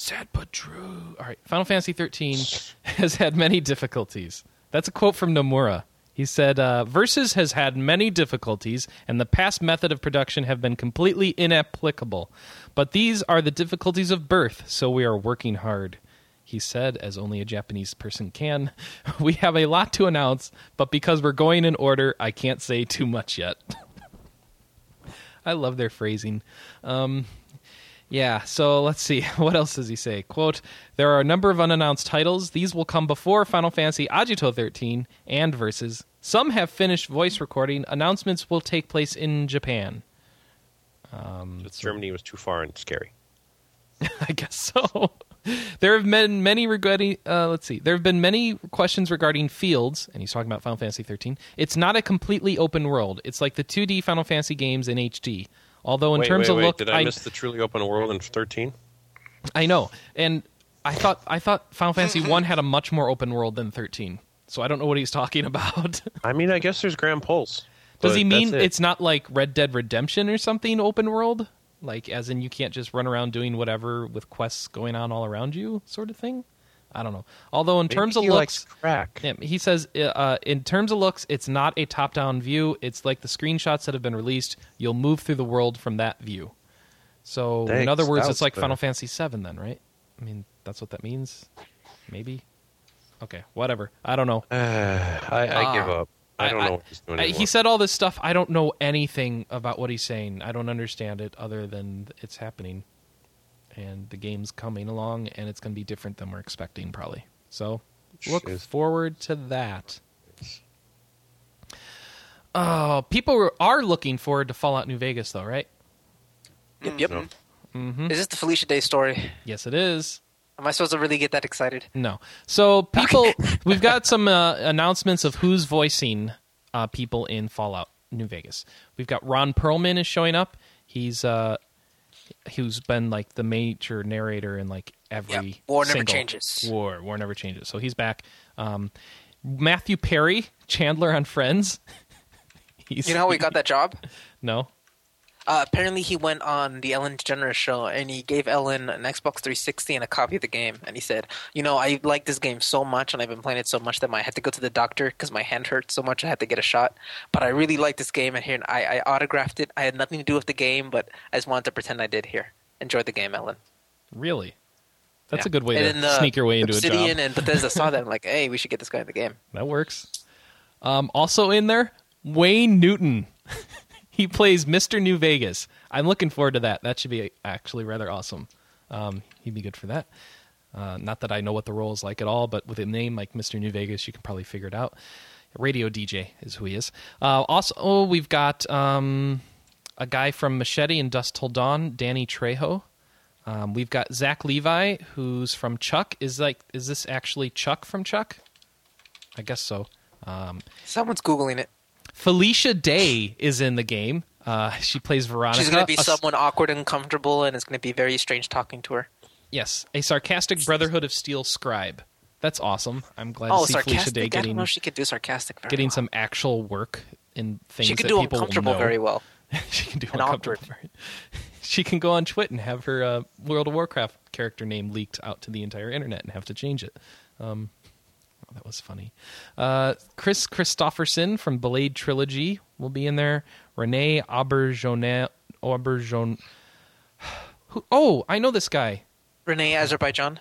Sad but true. All right. Final Fantasy 13 [laughs] has had many difficulties. That's a quote from Nomura. He said, uh, Versus has had many difficulties, and the past method of production have been completely inapplicable. But these are the difficulties of birth, so we are working hard. He said, as only a Japanese person can, [laughs] We have a lot to announce, but because we're going in order, I can't say too much yet. [laughs] I love their phrasing. Um, yeah, so let's see. [laughs] What else does he say? Quote, There are a number of unannounced titles. These will come before Final Fantasy Agito 13 and Versus. Some have finished voice recording. Announcements will take place in Japan. Um, But Germany was too far and scary. [laughs] I guess so. [laughs] There have been many regretting. Uh, let's see. There have been many questions regarding fields, and he's talking about Final Fantasy 13. It's not a completely open world. It's like the 2D Final Fantasy games in HD. Although in wait, terms wait, of wait. look, did I, miss the truly open world in 13? I know, and I thought I thought Final Fantasy [laughs] One had a much more open world than thirteen. So I don't know what he's talking [laughs] about. I mean, I guess there's Gran Pulse. Does he mean it. it's not like Red Dead Redemption or something open world? Like as in you can't just run around doing whatever with quests going on all around you, sort of thing. I don't know. Although in Maybe terms of he looks, crack. yeah, he says uh, in terms of looks, it's not a top-down view. It's like the screenshots that have been released. You'll move through the world from that view. So in other words, it's like the- Final Fantasy VII, then, right? I mean, that's what that means. Maybe. Okay, whatever. I don't know. Uh, [sighs] I, I give Ah. up. I don't know what he's doing I- he said all this stuff. I don't know anything about what he's saying. I don't understand it other than it's happening, and the game's coming along, and it's going to be different than we're expecting, probably. So look Jeez. forward to that. Oh, people are looking forward to Fallout New Vegas, though, right? Yep. yep. No. Mm-hmm. Is this the Felicia Day story? Yes, it is. Am I supposed to really get that excited? No. So people, [laughs] we've got some uh, announcements of who's voicing uh, people in Fallout New Vegas. We've got Ron Perlman is showing up. He's uh, who's been like the major narrator in like every Yep. War never changes. War War never changes. So he's back. Um, Matthew Perry, Chandler on Friends. [laughs] You know how we got that job? [laughs] no. Uh, apparently, he went on the Ellen DeGeneres show and he gave Ellen an Xbox 360 and a copy of the game. And he said, "You know, I like this game so much, and I've been playing it so much that I had to go to the doctor because my hand hurt so much. I had to get a shot. But I really like this game, and here I, I autographed it. I had nothing to do with the game, but I just wanted to pretend I did. Here, enjoy the game, Ellen. Really? That's Yeah. a good way and to then, sneak your way into Obsidian a job. and [laughs] Bethesda saw that. and like, hey, we should get this guy in the game. That works. Um, also in there, Wayne Newton. [laughs] he plays Mr. New Vegas. I'm looking forward to that. That should be actually rather awesome. Um, he'd be good for that. Uh, not that I know what the role is like at all, but with a name like Mr. New Vegas, you can probably figure it out. Radio DJ is who he is. Uh, also, oh, we've got um, a guy from Machete and Dusk Till Dawn, Danny Trejo. Um, we've got Zach Levi, who's from Chuck. Is like, is this actually Chuck from Chuck? I guess so. Um, Someone's googling it. Felicia Day is in the game. Uh, she plays Veronica. She's going to be a someone awkward and uncomfortable, and it's going to be very strange talking to her. Yes, a sarcastic Brotherhood of Steel scribe. That's awesome. I'm glad Oh, to see Felicia sarcastic! Day I don't getting know if she could do sarcastic. Very getting well. some actual work in things She could do uncomfortable very well. [laughs] she can do and uncomfortable. very- [laughs] She can go on Twit and have her uh, World of Warcraft character name leaked out to the entire internet and have to change it. Um, that was funny. Uh, Kris Kristofferson from Blade Trilogy will be in there. René Auberjonois. Auberjon. Who, oh, I know this guy. René Azerbaijan.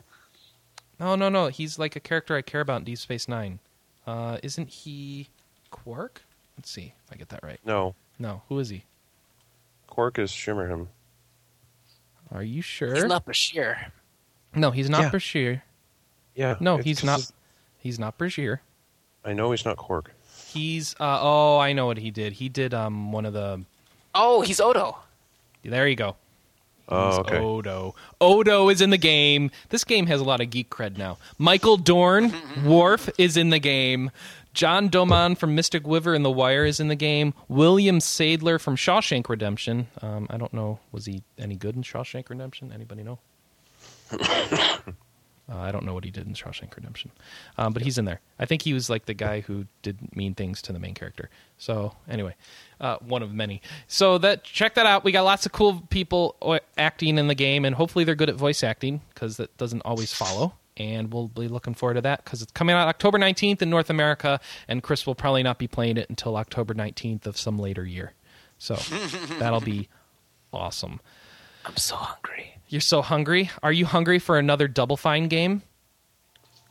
No, no, no. He's like a character I care about in Deep Space Nine. Uh, isn't he Quark? Let's see if I get that right. No, No, who is he? Quark is Shimerman. Are you sure? He's not Bashir. no, he's not Yeah. Bashir. Yeah. No, he's not. It's- He's not Bashir. I know he's not Quark. He's uh, oh, I know what he did. He did um one of the. Oh, he's Odo. There you go. Oh, okay. Odo. Odo is in the game. This game has a lot of geek cred now. Michael Dorn, Worf, is in the game. John Doman from Mystic River and The Wire is in the game. William Sadler from Shawshank Redemption. Um, I don't know. Was he any good in Shawshank Redemption? Anybody know? [coughs] [coughs] Uh, I don't know what he did in Shawshank Redemption, um, but he's in there. I think he was like the guy who did mean things to the main character. So anyway, uh, one of many. So that check that out. We got lots of cool people uh, acting in the game, and hopefully they're good at voice acting because that doesn't always follow. And we'll be looking forward to that because it's coming out October 19th in North America, and Chris will probably not be playing it until October 19th of some later year. So [laughs] that'll be awesome. I'm so hungry. You're so hungry. Are you hungry for another Double Fine game?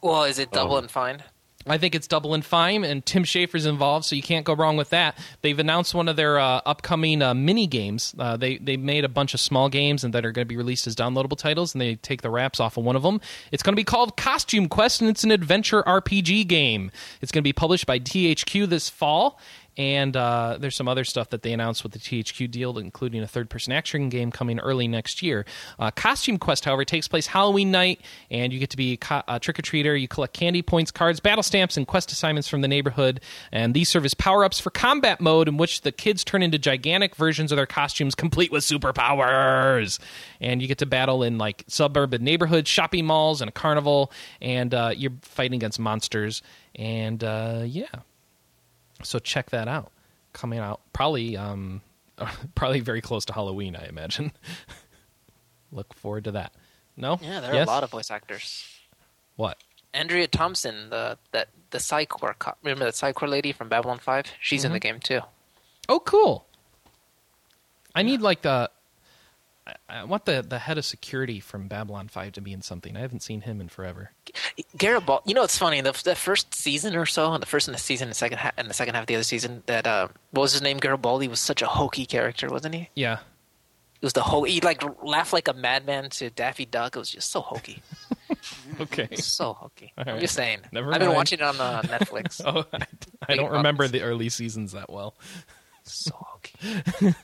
Well, is it double Oh. and fine? I think it's double and fine, and Tim Schafer's involved, so you can't go wrong with that. They've announced one of their uh, upcoming uh, mini games. Uh, they they made a bunch of small games and that are going to be released as downloadable titles, and they take the wraps off of one of them. It's going to be called Costume Quest, and it's an adventure RPG game. It's going to be published by THQ this fall. And uh, there's some other stuff that they announced with the THQ deal, including a third-person action game coming early next year. Uh, Costume Quest, however, takes place Halloween night, and you get to be a, co- a trick-or-treater. You collect candy points, cards, battle stamps, and quest assignments from the neighborhood. And these serve as power-ups for combat mode, in which the kids turn into gigantic versions of their costumes, complete with superpowers. And you get to battle in like suburban neighborhoods, shopping malls, and a carnival. And uh, you're fighting against monsters. And uh, yeah, so check that out. Coming out probably um [laughs] probably very close to Halloween, I imagine. [laughs] Look forward to that. No? Yeah, there are Yes? a lot of voice actors. What? Andrea Thompson, the that the Psi Corps, co- remember that Psi Corps lady from Babylon Five? She's in the game too. Oh, cool. I need like the I- want the the head of security from Babylon 5 to be in something. I haven't seen him in forever. Garibaldi, you know it's funny the, the first season or so, and the first in the season, the second ha- and the second half of the other season, that uh, what was his name? Garibaldi was such a hokey character, wasn't he? Yeah. It was the ho- he like laughed like a madman to Daffy Duck. It was just so hokey, [laughs] Okay. so hokey. All I'm right. just saying. Never I've been watching it on uh, Netflix. [laughs] Oh, I, I don't remember the early seasons that well. so hokey. [laughs]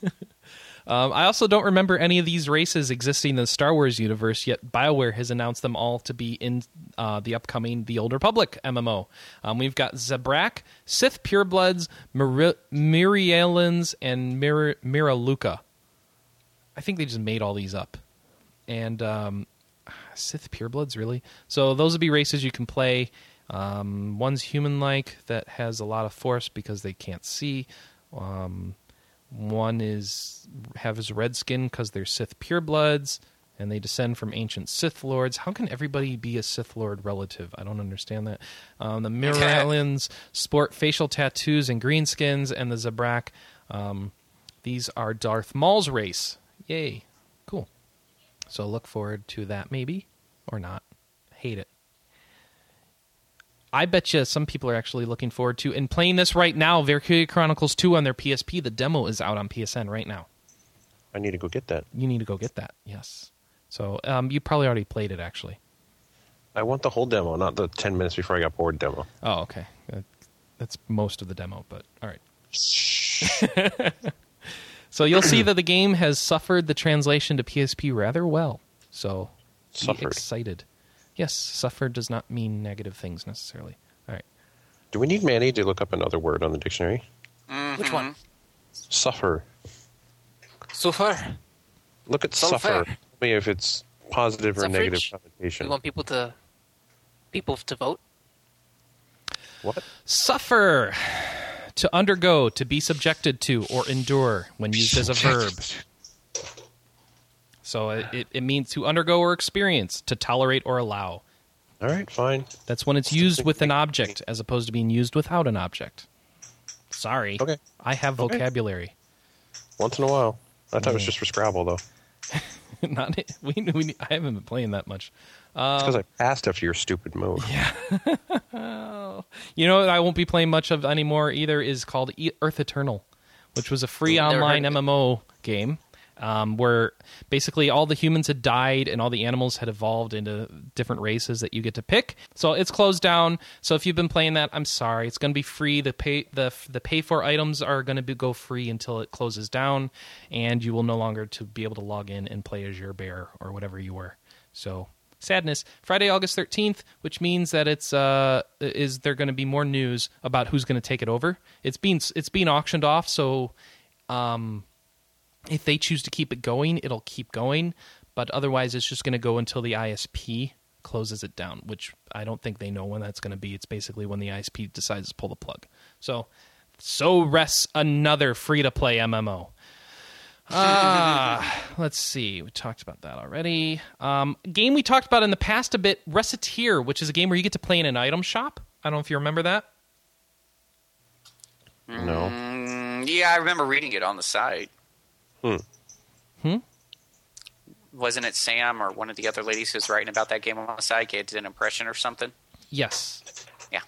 Um, I also don't remember any of these races existing in the Star Wars universe, yet BioWare has announced them all to be in uh, the upcoming The Old Republic MMO. Um, we've got Zabrak, Sith Purebloods, Mir- Mirialans, and Mir- Miraluka. I think they just made all these up. And um, Sith Purebloods, really? So those would be races you can play. Um, one's human-like that has a lot of force because they can't see. Um, one is have his red skin because they're Sith purebloods and they descend from ancient Sith lords. How can everybody be a Sith lord relative? I don't understand that. Um, the Mirialans sport facial tattoos and greenskins, and the Zabrak. Um, these are Darth Maul's race. Yay, cool. So look forward to that, maybe or not. Hate it. I bet you some people are actually looking forward to and playing this right now. Valkyria Chronicles 2 on their PSP. The demo is out on PSN right now. I need to go get that. You need to go get that. Yes. So um, you probably already played it actually. I want the whole demo, not the 10 minutes before I got bored demo. Oh, okay. Uh, That's most of the demo, but all right. [laughs] so you'll see that the game has suffered the translation to PSP rather well. So be Suffered. excited. Yes, suffer does not mean negative things necessarily. All right. Do we need Manny to look up another word on the dictionary? Mm-hmm. Which one? Suffer. Suffer. Look at Sulfur. suffer. Tell me if it's positive or Suffrage? negative You connotation. want people to people to vote? What? Suffer. To undergo, to be subjected to, or endure when used as a verb. So it, it, it means to undergo or experience, to tolerate or allow. All right, fine. That's when it's used with an object as opposed to being used without an object. Sorry. Okay. I have vocabulary. Once in a while. I thought it was just for Scrabble, though. [laughs] Not we, we I haven't been playing that much. It's because um, I passed after your stupid move. [laughs] Yeah. you know what I won't be playing much of anymore either is called E- Earth Eternal, which was a free Never online heard of it. MMO game um, where basically all the humans had died and all the animals had evolved into different races that you get to pick. So it's closed down. So if you've been playing that, I'm sorry. It's going to be free. The pay the the pay for items are going to go free until it closes down, and you will no longer to be able to log in and play as your bear or whatever you were. So sadness. Friday, August thirteenth, which means that it's uh is there going to be more news about who's going to take it over. It's being it's being auctioned off, so um if they choose to keep it going, it'll keep going, but otherwise it's just going to go until the ISP closes it down, which I don't think they know when that's going to be. It's basically when the ISP decides to pull the plug. So so rests another free to play MMO. Ah, [laughs] let's see. We talked about that already. Um, game we talked about in the past a bit, Recettear, which is a game where you get to play in an item shop. I don't know if you remember that. No. Mm, yeah, I remember reading it on the site. Hmm. Hmm? Wasn't it Sam or one of the other ladies who was writing about that game on the site? Did an impression or something? Yes. Yeah.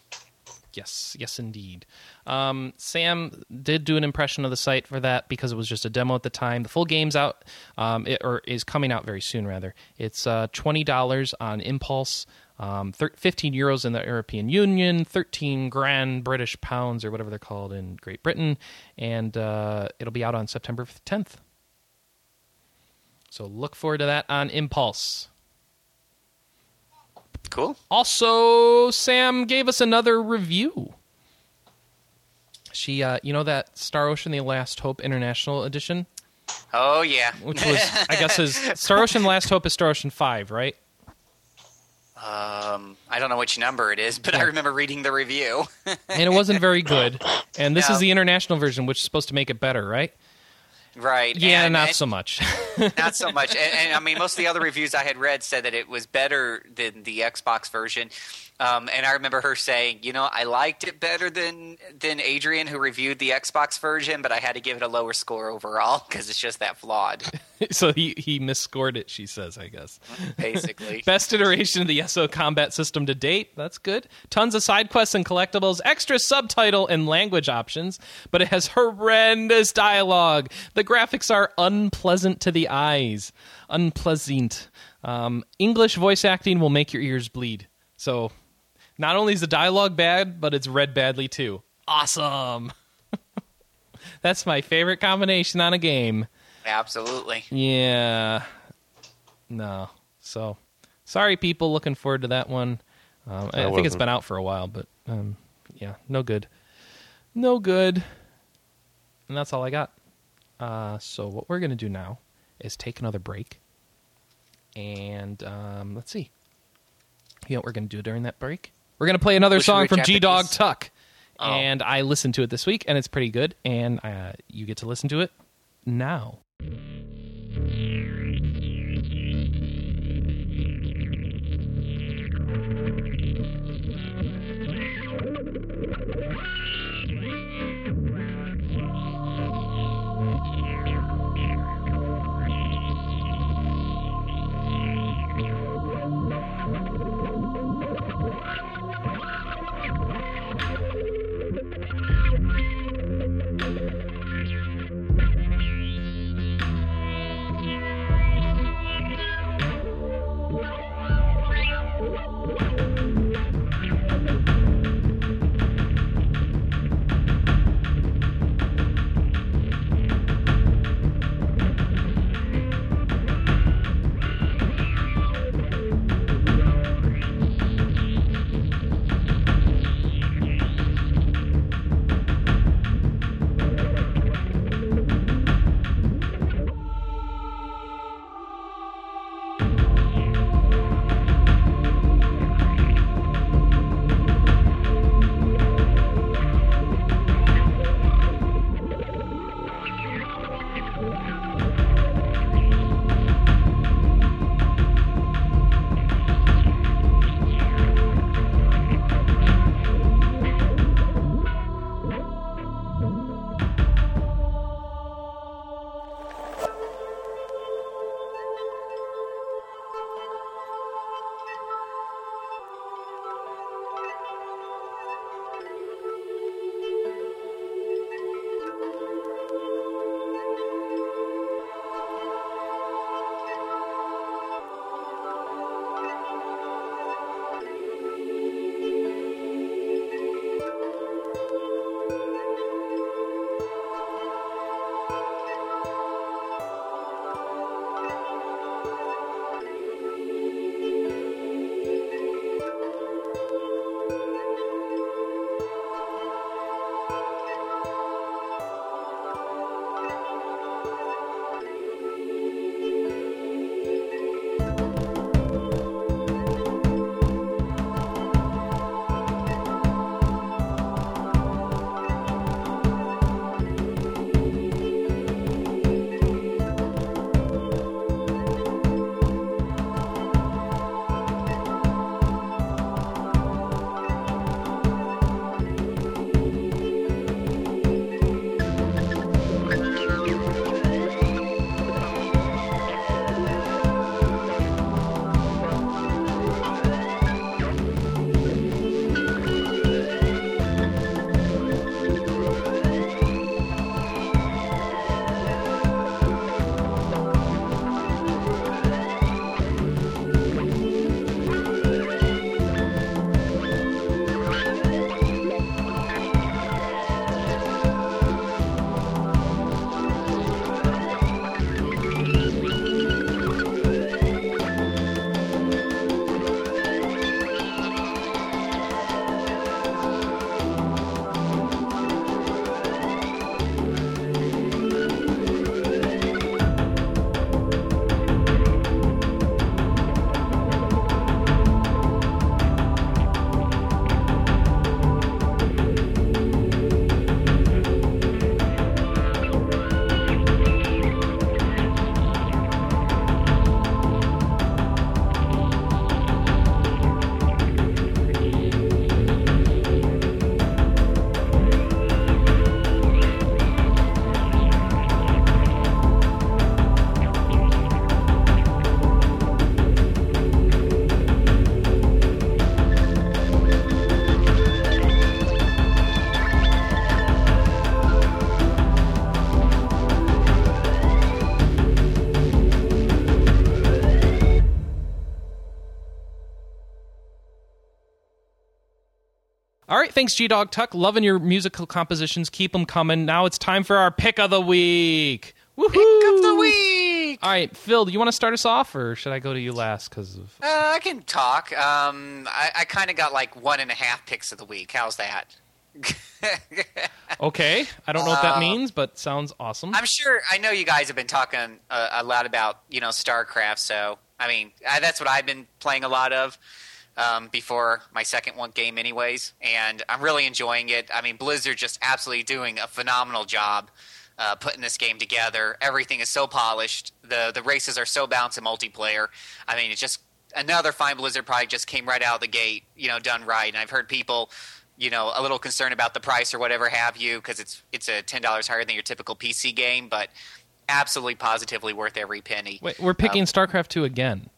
Yes, yes, indeed. Um, Sam did do an impression of the site for that because it was just a demo at the time. The full game's out, um, it, or is coming out very soon. Rather, it's uh, twenty dollars on Impulse, um, thir- fifteen euros in the European Union, thirteen grand British pounds or whatever they're called in Great Britain, and uh, it'll be out on September tenth. So look forward to that on Impulse. Cool. Also, Sam gave us another review. She, uh, you know that Star Ocean: The Last Hope International Edition, Oh yeah. which was, I guess, is [laughs] Star Ocean: Last Hope is Star Ocean Five, right? Um, I don't know which number it is, [laughs] but I remember reading the review. [laughs] And it wasn't very good. And this No. is the international version, which is supposed to make it better, right? right. Yeah, and- not and- so much. [laughs] not so much. And, and I mean, most of the other reviews I had read said that it was better than the Xbox version. Um, and I remember her saying, you know, I liked it better than than Adrian, who reviewed the Xbox version, but I had to give it a lower score overall because it's just that flawed, [laughs] so he he misscored it. She says, I guess. basically. [laughs] Best iteration of the SO combat system to date. That's good. Tons of side quests and collectibles, extra subtitle and language options, but it has horrendous dialogue. The graphics are unpleasant to the eyes. Unpleasant. Um, English voice acting will make your ears bleed. So, not only is the dialogue bad, but it's read badly too. Awesome. [laughs] That's my favorite combination on a game. Absolutely. Yeah. No. So, sorry, people. Looking forward to that one. Um, I That think it's wasn't- been out for a while, but um, yeah, no good. No good. And that's all I got. Uh, so, what we're going to do now is take another break. And um, let's see. You know what we're going to do during that break? We're going to play another song from G Dog Tuck. Oh. And I listened to it this week, and it's pretty good. And uh, you get to listen to it now. Thanks, G Dog Tuck. Loving your musical compositions. Keep them coming. Now it's time for our pick of the week. Woohoo! Pick of the week. All right, Phil, do you want to start us off, or should I go to you last? Because of Uh, I can talk. Um, I, I kind of got like one and a half picks of the week. How's that? [laughs] okay, I don't know what that Uh, means, but sounds awesome. I'm sure. I know you guys have been talking uh, a lot about you know StarCraft. So I mean, I, that's what I've been playing a lot of um, before my second one game, anyways. And I'm really enjoying it. I mean, Blizzard just absolutely doing a phenomenal job uh, putting this game together. Everything is so polished. the The races are so balanced in multiplayer. I mean, it's just another fine Blizzard product Just came right out of the gate, you know, done right. And I've heard people you know a little concerned about the price or whatever have you because it's it's a ten dollars higher than your typical PC game, but absolutely positively worth every penny. Wait, we're picking StarCraft two again.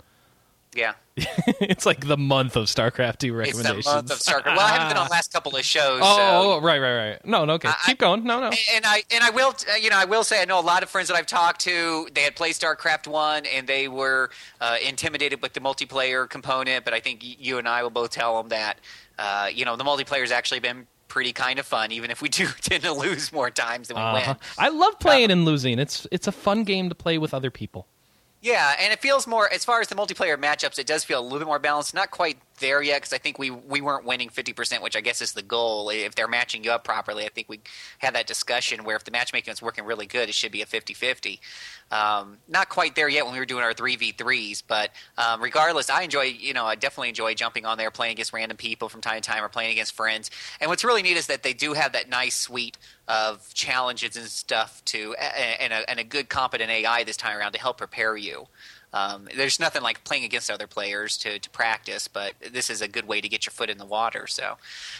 Yeah, [laughs] it's like the month of StarCraft two it's recommendations. the month of StarCraft. Well, I haven't been on the last couple of shows. [laughs] Oh, so. right, right, right. No, no, okay. I- Keep going. No, no. And I and I will uh, you know I will say I know a lot of friends that I've talked to they had played StarCraft one and they were uh, intimidated with the multiplayer component, but I think you and I will both tell them that uh, you know the multiplayer's actually been pretty kind of fun, even if we [laughs] do tend to lose more times than we Uh-huh. win. I love playing and losing. It's it's a fun game to play with other people. Yeah, and it feels more as far as the multiplayer matchups. It does feel a little bit more balanced. Not quite there yet because I think we we weren't winning fifty percent, which I guess is the goal. If they're matching you up properly, I think we had that discussion where if the matchmaking is working really good, it should be a 50-50. Um, not quite there yet when we were doing our three v threes, but um, regardless, I enjoy. You know, I definitely enjoy jumping on there, playing against random people from time to time, or playing against friends. And what's really neat is that they do have that nice suite of challenges and stuff to, and a, and a good competent AI this time around to help prepare you. Um, there's nothing like playing against other players to, to practice, but this is a good way to get your foot in the water. So,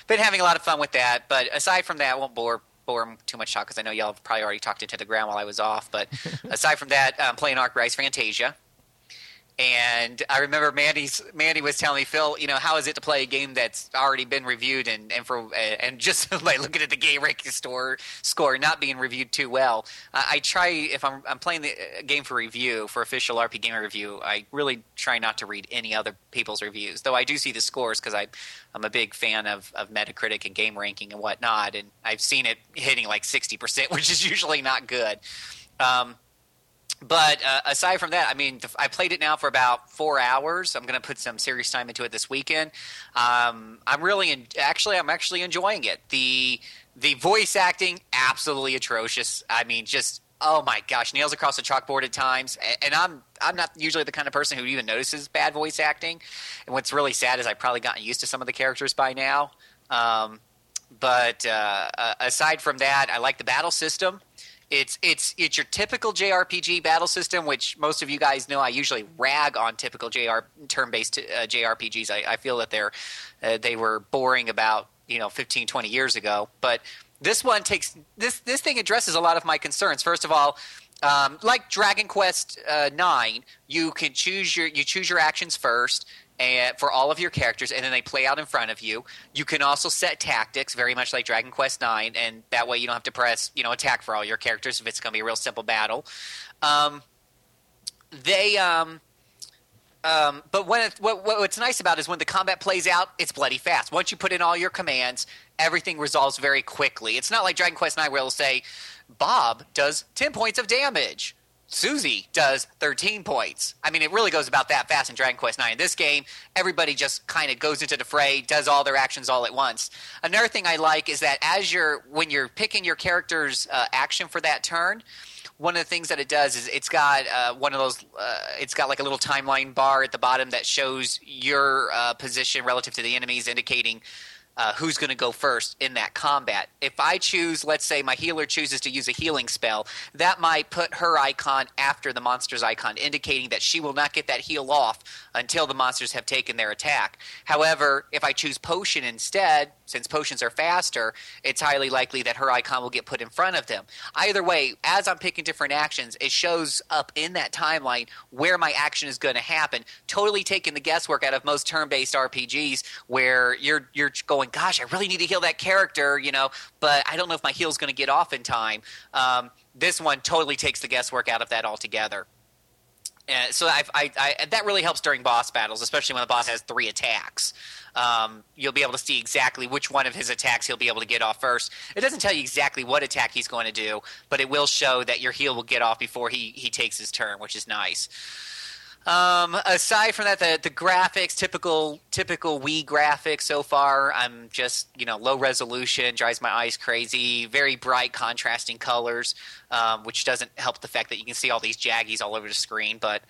been having a lot of fun with that. But aside from that, I won't bore bore too much talk because I know y'all have probably already talked into the ground while I was off. But [laughs] aside from that, I'm playing Arc Rise Fantasia. And I remember Mandy's Mandy was telling me, Phil, you know, how is it to play a game that's already been reviewed and and for and just [laughs] like looking at the game ranking store score not being reviewed too well. I, I try if I'm I'm playing the uh, game for review for official RP Gamer review. I really try not to read any other people's reviews, though I do see the scores because I I'm a big fan of of Metacritic and game ranking and whatnot, and I've seen it hitting like sixty percent, [laughs] which is usually not good. Um, but uh, aside from that, I mean, I played it now for about four hours. I'm going to put some serious time into it this weekend. Um, I'm really, in, actually, I'm actually enjoying it. The the voice acting absolutely atrocious. I mean, just oh my gosh, nails across the chalkboard at times. And I'm I'm not usually the kind of person who even notices bad voice acting. And what's really sad is I've probably gotten used to some of the characters by now. Um, but uh, uh, aside from that, I like the battle system. It's it's it's your typical JRPG battle system, which most of you guys know. I usually rag on typical JR turn-based uh, JRPGs. I, I feel that they're uh, they were boring about you know 15, 20 years ago. But this one takes this this thing addresses a lot of my concerns. First of all, um, like Dragon Quest uh, Nine, you can choose your you choose your actions first and for all of your characters, and then they play out in front of you. You can also set tactics, very much like Dragon Quest Nine, and that way you don't have to press you know attack for all your characters if it's going to be a real simple battle. Um, they um, um, but when it, what, what, what's nice about it is when the combat plays out, it's bloody fast. Once you put in all your commands, everything resolves very quickly. It's not like Dragon Quest Nine where it'll say, "Bob does ten points of damage." Susie does 13 points. I mean, it really goes about that fast in Dragon Quest IX. In this game, everybody just kind of goes into the fray, does all their actions all at once. Another thing I like is that as you're when you're picking your character's uh, action for that turn, one of the things that it does is it's got uh, one of those. Uh, it's got like a little timeline bar at the bottom that shows your uh, position relative to the enemies, indicating uh, who's going to go first in that combat. If I choose, let's say my healer chooses to use a healing spell, that might put her icon after the monster's icon, indicating that she will not get that heal off until the monsters have taken their attack. However, if I choose potion instead, since potions are faster, it's highly likely that her icon will get put in front of them. Either way, as I'm picking different actions, it shows up in that timeline where my action is going to happen, totally taking the guesswork out of most turn-based RPGs where you're you're going, gosh, I really need to heal that character, you know, but I don't know if my heal's going to get off in time. Um, this one totally takes the guesswork out of that altogether. Uh, so I, I, I, that really helps during boss battles, especially when the boss has three attacks. Um, you'll be able to see exactly which one of his attacks he'll be able to get off first. It doesn't tell you exactly what attack he's going to do, but it will show that your heal will get off before he, he takes his turn, which is nice. Um, aside from that, the, the graphics, typical typical Wii graphics so far. I'm just you know low resolution, drives my eyes crazy. Very bright, contrasting colors, um, which doesn't help the fact that you can see all these jaggies all over the screen. But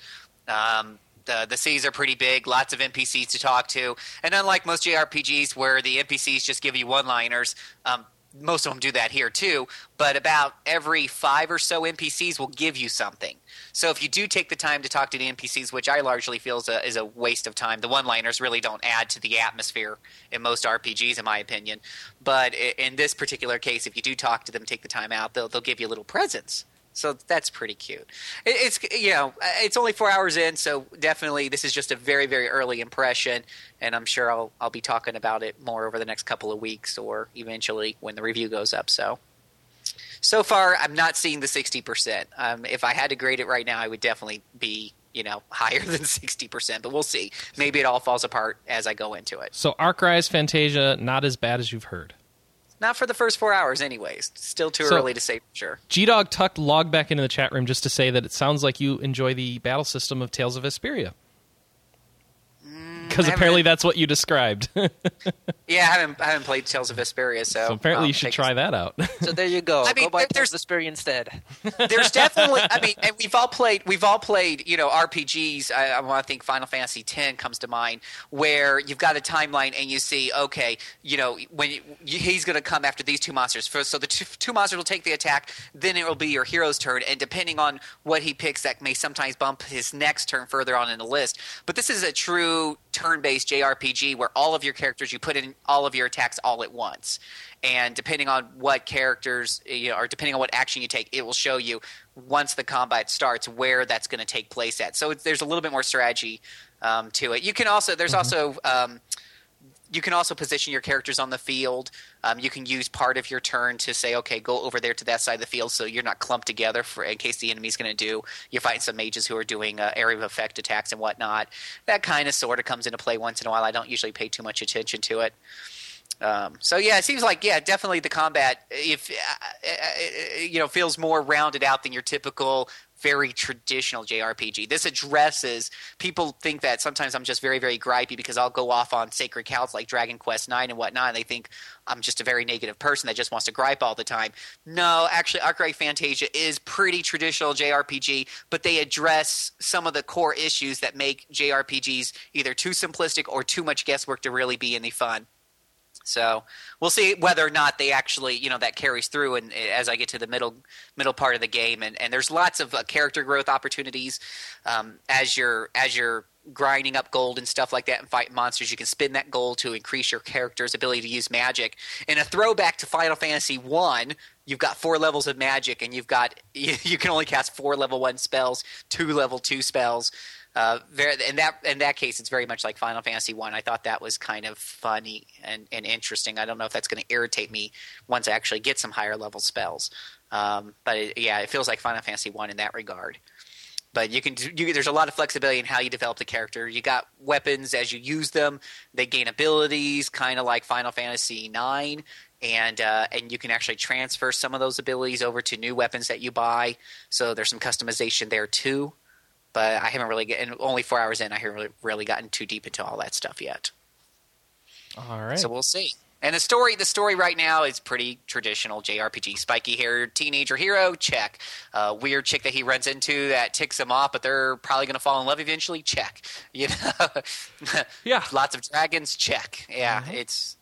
um, the the cities are pretty big, lots of NPCs to talk to, and unlike most JRPGs where the NPCs just give you one liners, um, most of them do that here too. But about every five or so NPCs will give you something. So if you do take the time to talk to the NPCs, which I largely feel is a, is a waste of time, the one liners really don't add to the atmosphere in most RPGs, in my opinion. But in this particular case, if you do talk to them, take the time out, they'll they'll give you little presents. So that's pretty cute. It's you know it's only four hours in, so definitely this is just a very very early impression, and I'm sure I'll I'll be talking about it more over the next couple of weeks or eventually when the review goes up. So so far I'm not seeing the sixty percent. Um, if I had to grade it right now, I would definitely be you know [laughs] higher than sixty percent, but we'll see. Maybe it all falls apart as I go into it. So Arc Rise Fantasia, not as bad as you've heard. Not for the first four hours, anyways. Still too So- early to say for sure. G Dog tucked log back into the chat room just to say that it sounds like you enjoy the battle system of Tales of Vesperia. Because apparently haven't- that's what you described. [laughs] Yeah, I haven't I haven't played Tales of Vesperia, so, apparently um, you should try that out. So there you go. [laughs] I mean, go buy there- there's- of Vesperia instead. [laughs] There's definitely, I mean, and we've all played, we've all played, you know, RPGs. I, I want to think Final Fantasy X comes to mind, where you've got a timeline and you see, okay, you know, when you, you- he's going to come after these two monsters. First, so the two, two monsters will take the attack, then it will be your hero's turn, and depending on what he picks, that may sometimes bump his next turn further on in the list. But this is a true turn-based JRPG where all of your characters, you put in all of your attacks all at once. And depending on what characters you know, or depending on what action you take it will show you once the combat starts where that's going to take place at. So there's a little bit more strategy um, to it. You can also there's also um, you can also position your characters on the field. Um, you can use part of your turn to say, okay, go over there to that side of the field, so you're not clumped together for in case the enemy's going to do. You're fighting some mages who are doing uh, area of effect attacks and whatnot. That kind of sort of comes into play once in a while. I don't usually pay too much attention to it. Um, so yeah, it seems like yeah, definitely the combat if uh, uh, you know feels more rounded out than your typical very traditional JRPG. This addresses people think that sometimes I'm just very very gripey because I'll go off on sacred cows like Dragon Quest Nine and whatnot, and they think I'm just a very negative person that just wants to gripe all the time. No, actually, Arc Rise Fantasia is pretty traditional JRPG, but they address some of the core issues that make JRPGs either too simplistic or too much guesswork to really be any fun. So we'll see whether or not they actually, you know, that carries through. And as I get to the middle middle part of the game, and, and there's lots of uh, character growth opportunities um, as you're as you're grinding up gold and stuff like that and fighting monsters. You can spend that gold to increase your character's ability to use magic. In a throwback to Final Fantasy One, you've got four levels of magic, and you've got you, [laughs] you can only cast four level one spells, two level two spells. Uh, very, in that in that case, it's very much like Final Fantasy One. I. thought that was kind of funny and, and interesting. I don't know if that's going to irritate me once I actually get some higher level spells. Um, but it, yeah, it feels like Final Fantasy One in that regard. But you can you, there's a lot of flexibility in how you develop the character. You got weapons as you use them; they gain abilities, kind of like Final Fantasy Nine and uh, and you can actually transfer some of those abilities over to new weapons that you buy. So there's some customization there too. But I haven't really gotten only four hours in. I haven't really, really gotten too deep into all that stuff yet. All right. So we'll see. And the story, the story right now is pretty traditional JRPG. Spiky haired teenager hero, check. Uh, weird chick that he runs into that ticks him off, but they're probably going to fall in love eventually, check. [laughs] You know, Yeah. [laughs] Lots of dragons, check. Yeah, it's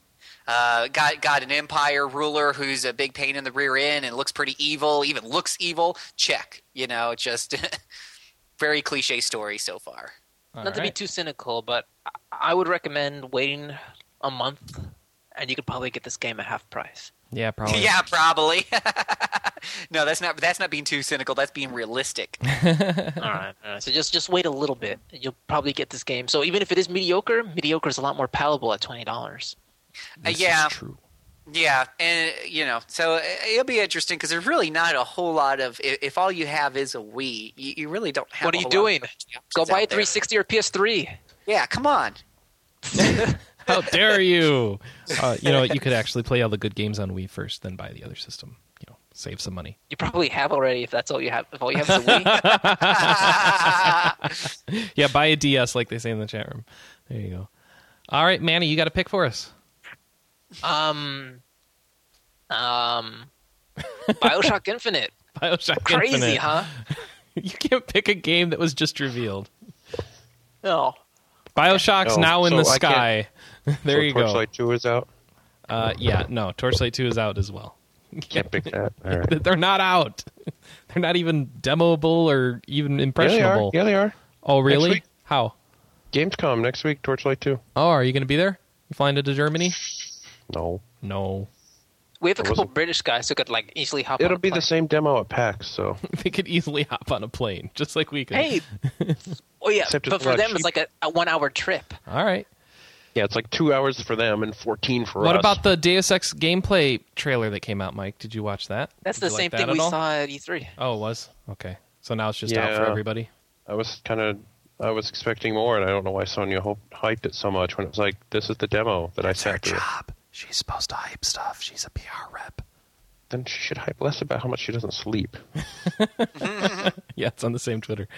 uh, got got an empire ruler who's a big pain in the rear end and looks pretty evil, even looks evil. Check. You know, just [laughs] very cliche story so far. All Not to be right. too cynical, but I- I would recommend waiting a month, and you could probably get this game at half price. Yeah, probably. [laughs] Yeah, probably. [laughs] no, that's not that's not being too cynical. That's being realistic. [laughs] all right, all right. So just just wait a little bit. You'll probably get this game. So even if it is mediocre, mediocre is a lot more palatable at twenty dollars. Uh, This yeah. is true. Yeah, and you know, so uh, it'll be interesting because there's really not a whole lot of. If, if all you have is a Wii, you, you really don't have. What a are you doing? Go buy a out there. 360 or PS3. Yeah, come on. [laughs] How dare you? Uh, you know, you could actually play all the good games on Wii first, then buy the other system. You know, save some money. You probably have already if that's all you have. If all you have is a Wii. [laughs] Yeah, buy a DS like they say in the chat room. There you go. All right, Manny, you got a pick for us. Um, um, [laughs] Bioshock Infinite. Bioshock Crazy, Infinite. huh? [laughs] You can't pick a game that was just revealed. No. Bioshock's No, now in so the sky. [laughs] there so you go. Torchlight 2 is out. Uh, yeah, no, Torchlight 2 is out as well. Can't pick that. All right. They're not out. They're not even demoable or even Yeah, they are. impressionable. Yeah, they are. Oh, really? week. How? Gamescom next week. Torchlight 2. Oh, are you going to be there? You flying to Germany? No, No. We have a couple wasn't- British guys who could like easily hop. it'll a be the same demo at PAX. So [laughs] They could easily hop on a plane, just like we could. Hey. [laughs] oh yeah, Except but for lot them it's like a, a one-hour trip. All right. yeah, it's like two hours for them and 14 for What us. What about the Deus Ex gameplay trailer that came out, Mike? Did you watch that? That's Did the same like that thing we all? saw at E E3. Oh, it was? Okay. So now it's just out for everybody? I was kind of. I was expecting more, and I don't know why Sonya hyped it so much when it was like, "This is the demo that I sat through." She's supposed to hype stuff. She's a PR rep. Then she should hype less about how much she doesn't sleep. [laughs] Yeah, it's on the same Twitter.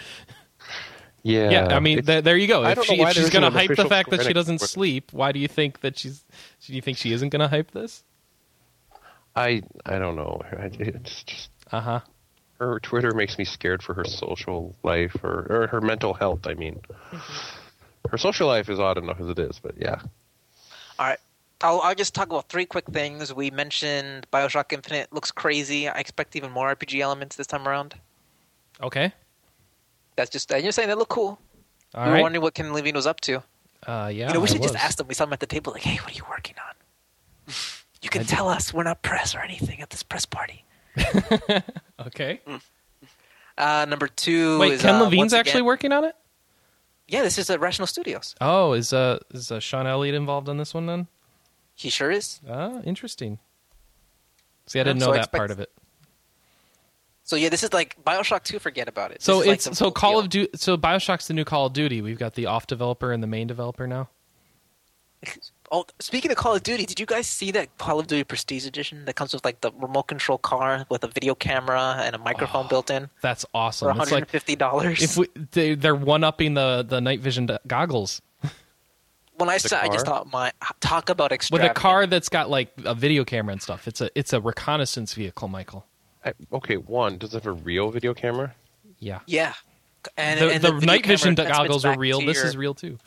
Yeah, Yeah, I mean, th- there you go. If she, if she's going to hype the fact that she doesn't Twitter. sleep, why do you think that she's? Do you think she isn't going to hype this? I I don't know. It's just Uh huh. her Twitter makes me scared for her social life or, or her mental health. I mean, her social life is odd enough as it is, but yeah. All right. I'll, I'll just talk about three quick things. We mentioned Bioshock Infinite looks crazy. I expect even more RPG elements this time around. Okay. That's just I'm just saying they look cool. All we were right. wondering what Ken Levine was up to. Uh, yeah. you know, we should just ask them. We saw him at the table, like, "Hey, what are you working on?" You can tell us. We're not press or anything at this press party. [laughs] Okay. Uh, number two. Wait, is, Ken uh, Levine's actually again- working on it? Yeah, this is at Rational Studios. Oh, is uh is uh, Sean Elliott involved in this one then? He sure is. Ah, interesting. See, I didn't know so I that expect- part of it. So yeah, this is like Bioshock Two. Forget about it. So This is like it's so Call deal. of Duty. So Bioshock's the new Call of Duty. We've got the off developer and the main developer now. [laughs] Oh, speaking of Call of Duty, did you guys see that Call of Duty Prestige Edition that comes with like the remote control car with a video camera and a microphone built in That's awesome. one It's hundred like and fifty dollars? if we, they, they're one upping the the night vision goggles when I The saw, I just thought, my talk about with a car that's got like a video camera and stuff. It's a it's a reconnaissance vehicle, Michael. I, okay, one does it have a real video camera? Yeah. Yeah, and, the and the, video night vision goggles are real. This your- is real too.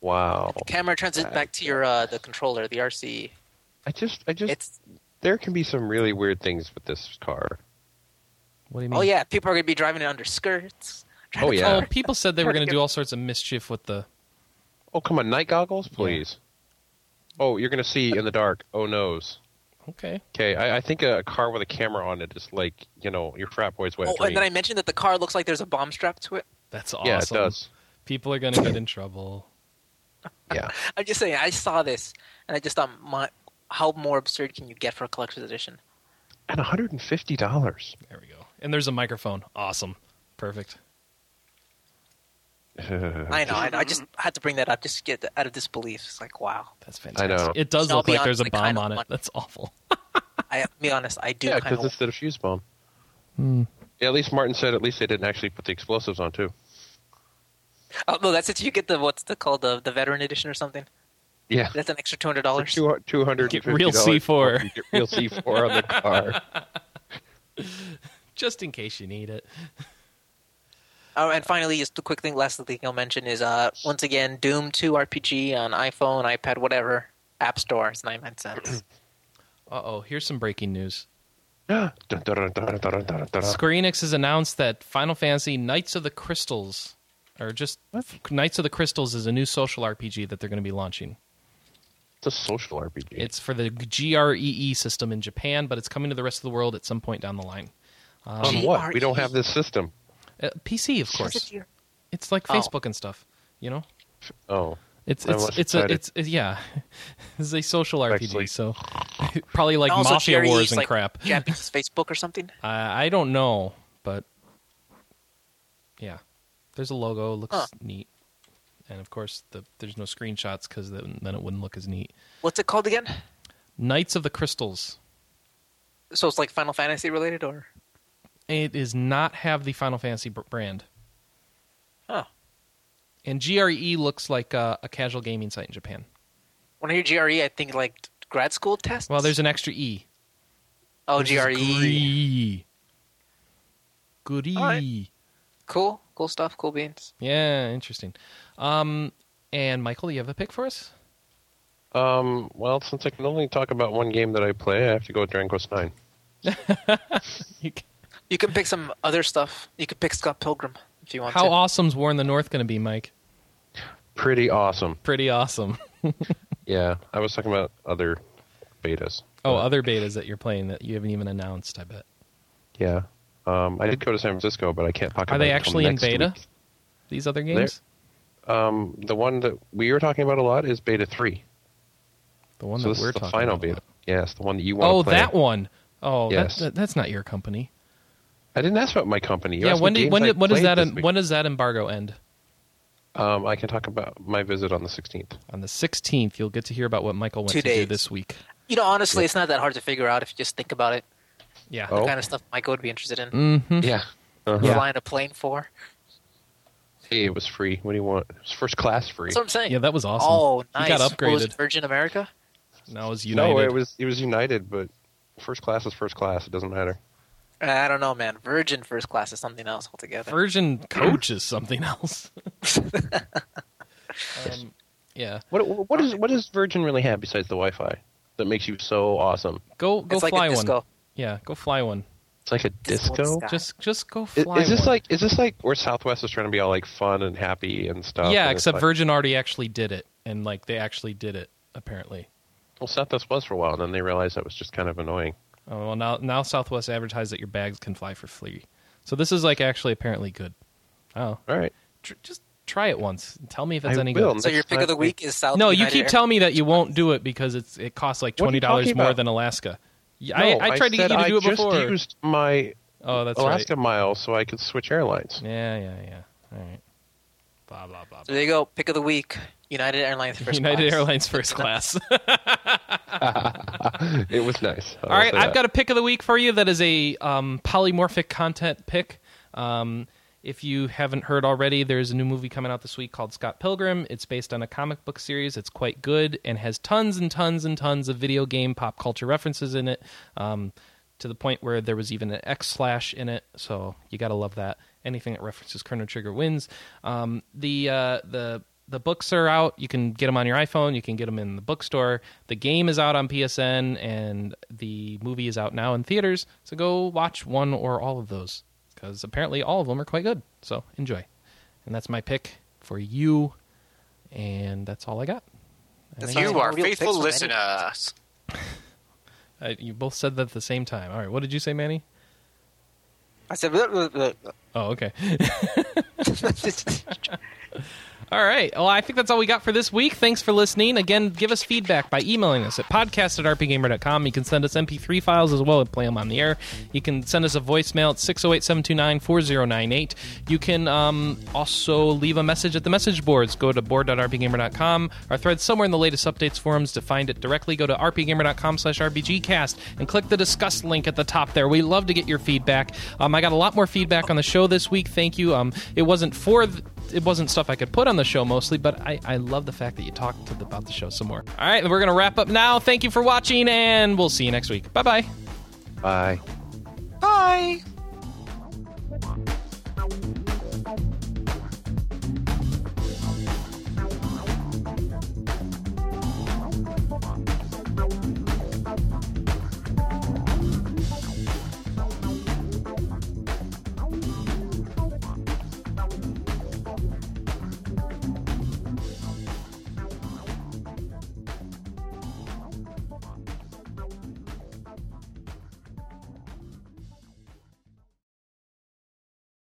Wow. Camera transmits back to your uh, the controller, the RC. I just, I just, It's there can be some really weird things with this car. What do you mean? oh yeah, people are gonna be driving it under skirts. Oh, yeah. Oh, people said they were going to to do all sorts of mischief with the. Oh, come on, night goggles, please. Oh, you're gonna see in the dark. Oh noes. Okay. Okay, I, I think a, car with a camera on it is like you know your frat boy's wet Oh, dream. and then I mentioned that the car looks like there's a bomb strapped to it. That's awesome. yeah, it does. People are going to get in trouble. Yeah, [laughs] I'm just saying, I saw this and I just thought, my, how more absurd can you get for a collector's edition? and 150 dollars. There we go. And there's a microphone. Awesome. Perfect. [laughs] I know, I know. I just had to bring that up just to get out of disbelief. It's like, wow. That's I fantastic. know. It does I'll look be like there's a bomb kinda on it. want- That's awful. [laughs] I be honest, I do Yeah, kind because of. instead of fuse bomb. Hmm. Yeah, at least Martin said at least they didn't actually put the explosives on too. Oh no, that's it. You get the what's the called the the veteran edition or something. Yeah, That's an extra two hundred dollars. two two hundred Get real C4. Real C4 on the [laughs] car. Just in case you need it. Oh, and finally, just a quick thing. Last thing I'll mention is uh once again Doom Two RPG on iPhone, iPad, whatever. App Store. It's ninety nine cents. [clears throat] Uh oh. Here's some breaking news. Square Enix has announced that Final Fantasy Knights of the Crystals, or just Knights of the Crystals, is a new social RPG that they're going to be launching. It's a social RPG. It's for the GREE system in Japan, but it's coming to the rest of the world at some point down the line. on what? We don't have this system. Uh, PC, of Is course. It's like Oh. Facebook and stuff. You know. Oh, It's it's it's a it's, it's yeah, [laughs] it's a social RPG. Actually- So [laughs] probably like Also, Mafia GRE Wars and like crap. Japanese [laughs] Facebook or something. I I don't know, but yeah, there's a logo. Looks Huh. neat, and of course the there's no screenshots because then, then it wouldn't look as neat. What's it called again? Knights of the Crystals. So it's like Final Fantasy related, or It does not have the Final Fantasy brand. oh, And GREE looks like a, a casual gaming site in Japan. when I hear GRE, I think like grad school tests. Well, there's an extra E. oh This GRE. Gree. Goody. All right. Cool, cool stuff, cool beans. Yeah, interesting. Um, and Michael, you have a pick for us? Um, well, since I can only talk about one game that I play, I have to go with Dragon Quest Nine. [laughs] [laughs] You c- You can pick some other stuff. You could pick Scott Pilgrim if you want to. How to. awesome's War in the North going to be, Mike? Pretty awesome. Pretty awesome. [laughs] Yeah, I was talking about other betas. Oh, But, other betas that you're playing that you haven't even announced. I bet. Yeah. Um, I did go to San Francisco, but I can't talk about. Are about they it actually in beta? week. These other games. Um, the one that we were talking about a lot is Beta Three. The one so that this we're is the talking final about. beta. Yes, the one that you want Oh, to play. that one. Oh, that- Yes. that, that's not your company. I didn't ask about my company. You yeah. When did when I did when does that this en- when does that embargo end? Um, I can talk about my visit on the 16th. On the 16th, you'll get to hear about what Michael went Two to do this week. You know, honestly, it's not that hard to figure out if you just think about it. Yeah. Oh. The kind of stuff Michael would be interested in. Mm-hmm. Yeah. Uh-huh. Flying a plane for. Hey, it was free. What do you want? It was first class free. That's what I'm saying. Yeah, that was awesome. Oh, You nice. got What was upgraded. it, Virgin America? Now it was United. No, it was it was United, but first class is first class. It doesn't matter. Uh, I don't know, man. Virgin first class is something else altogether. Virgin Coach is something else. [laughs] um, yeah. What what is what does Virgin really have besides the Wi-Fi that makes you so awesome? Go go it's like fly a one. disco. Yeah, go fly one. It's like a Disco disco. Just just go Is, fly is this one. like is this like where Southwest is trying to be all like fun and happy and stuff? yeah, and except like- Virgin already actually did it, and like they actually did it apparently. Well, Southwest was for a while, and then they realized that was just kind of annoying. Oh well, now now Southwest advertised that your bags can fly for free. So this is like actually apparently good. Oh, All right, Tr- just try it once. Tell me if it's I any will. good. So your pick of the week is South. No, you keep Air- telling me that you won't do it because it's it costs like What are twenty you dollars talking more about? than Alaska. Yeah, No, I, I tried to get said you to do I it before. just used my oh, that's Alaska right. miles so I could switch airlines. Yeah, yeah, yeah. All right. Blah blah blah. So there you go. Pick of the week. United Airlines first United class. Airlines first class. [laughs] it was nice. All right, I've got a pick of the week for you. That is a um, polymorphic content pick. Um, if you haven't heard already, there's a new movie coming out this week called Scott Pilgrim. It's based on a comic book series. It's quite good and has tons and tons and tons of video game pop culture references in it. Um, to the point where there was even an X slash in it, so you gotta love that. Anything that references Chrono Trigger wins. Um, the uh, the the books are out. You can get them on your iPhone. You can get them in the bookstore. The game is out on PSN, and the movie is out now in theaters. So go watch one or all of those, because apparently all of them are quite good. So enjoy. And that's my pick for you. And that's all I got. That's You are faithful listeners. [laughs] Uh, you both said that at the same time. All right, what did you say, Manny? I said. "Bleh, bleh, bleh." Oh, okay. [laughs] [laughs] All right. Well, I think that's all we got for this week. Thanks for listening. Again, give us feedback by emailing us at podcast at rpgamer.com. You can send us MP3 files as well and play them on the air. You can send us a voicemail at 608 729 4098. You can um, also leave a message at the message boards. Go to board.rpgamer.com. Our thread's somewhere in the latest updates forums. To find it directly, go to rpgamer.com slash rpgcast and click the discuss link at the top there. We love to get your feedback. Um, I got a lot more feedback on the show this week. Thank you. Um, it wasn't for. Th- it wasn't stuff I could put on the show mostly, but I, I love the fact that you talked to- about the show some more. All right, we're going to wrap up now. Thank you for watching, and we'll see you next week. Bye bye. Bye. Bye.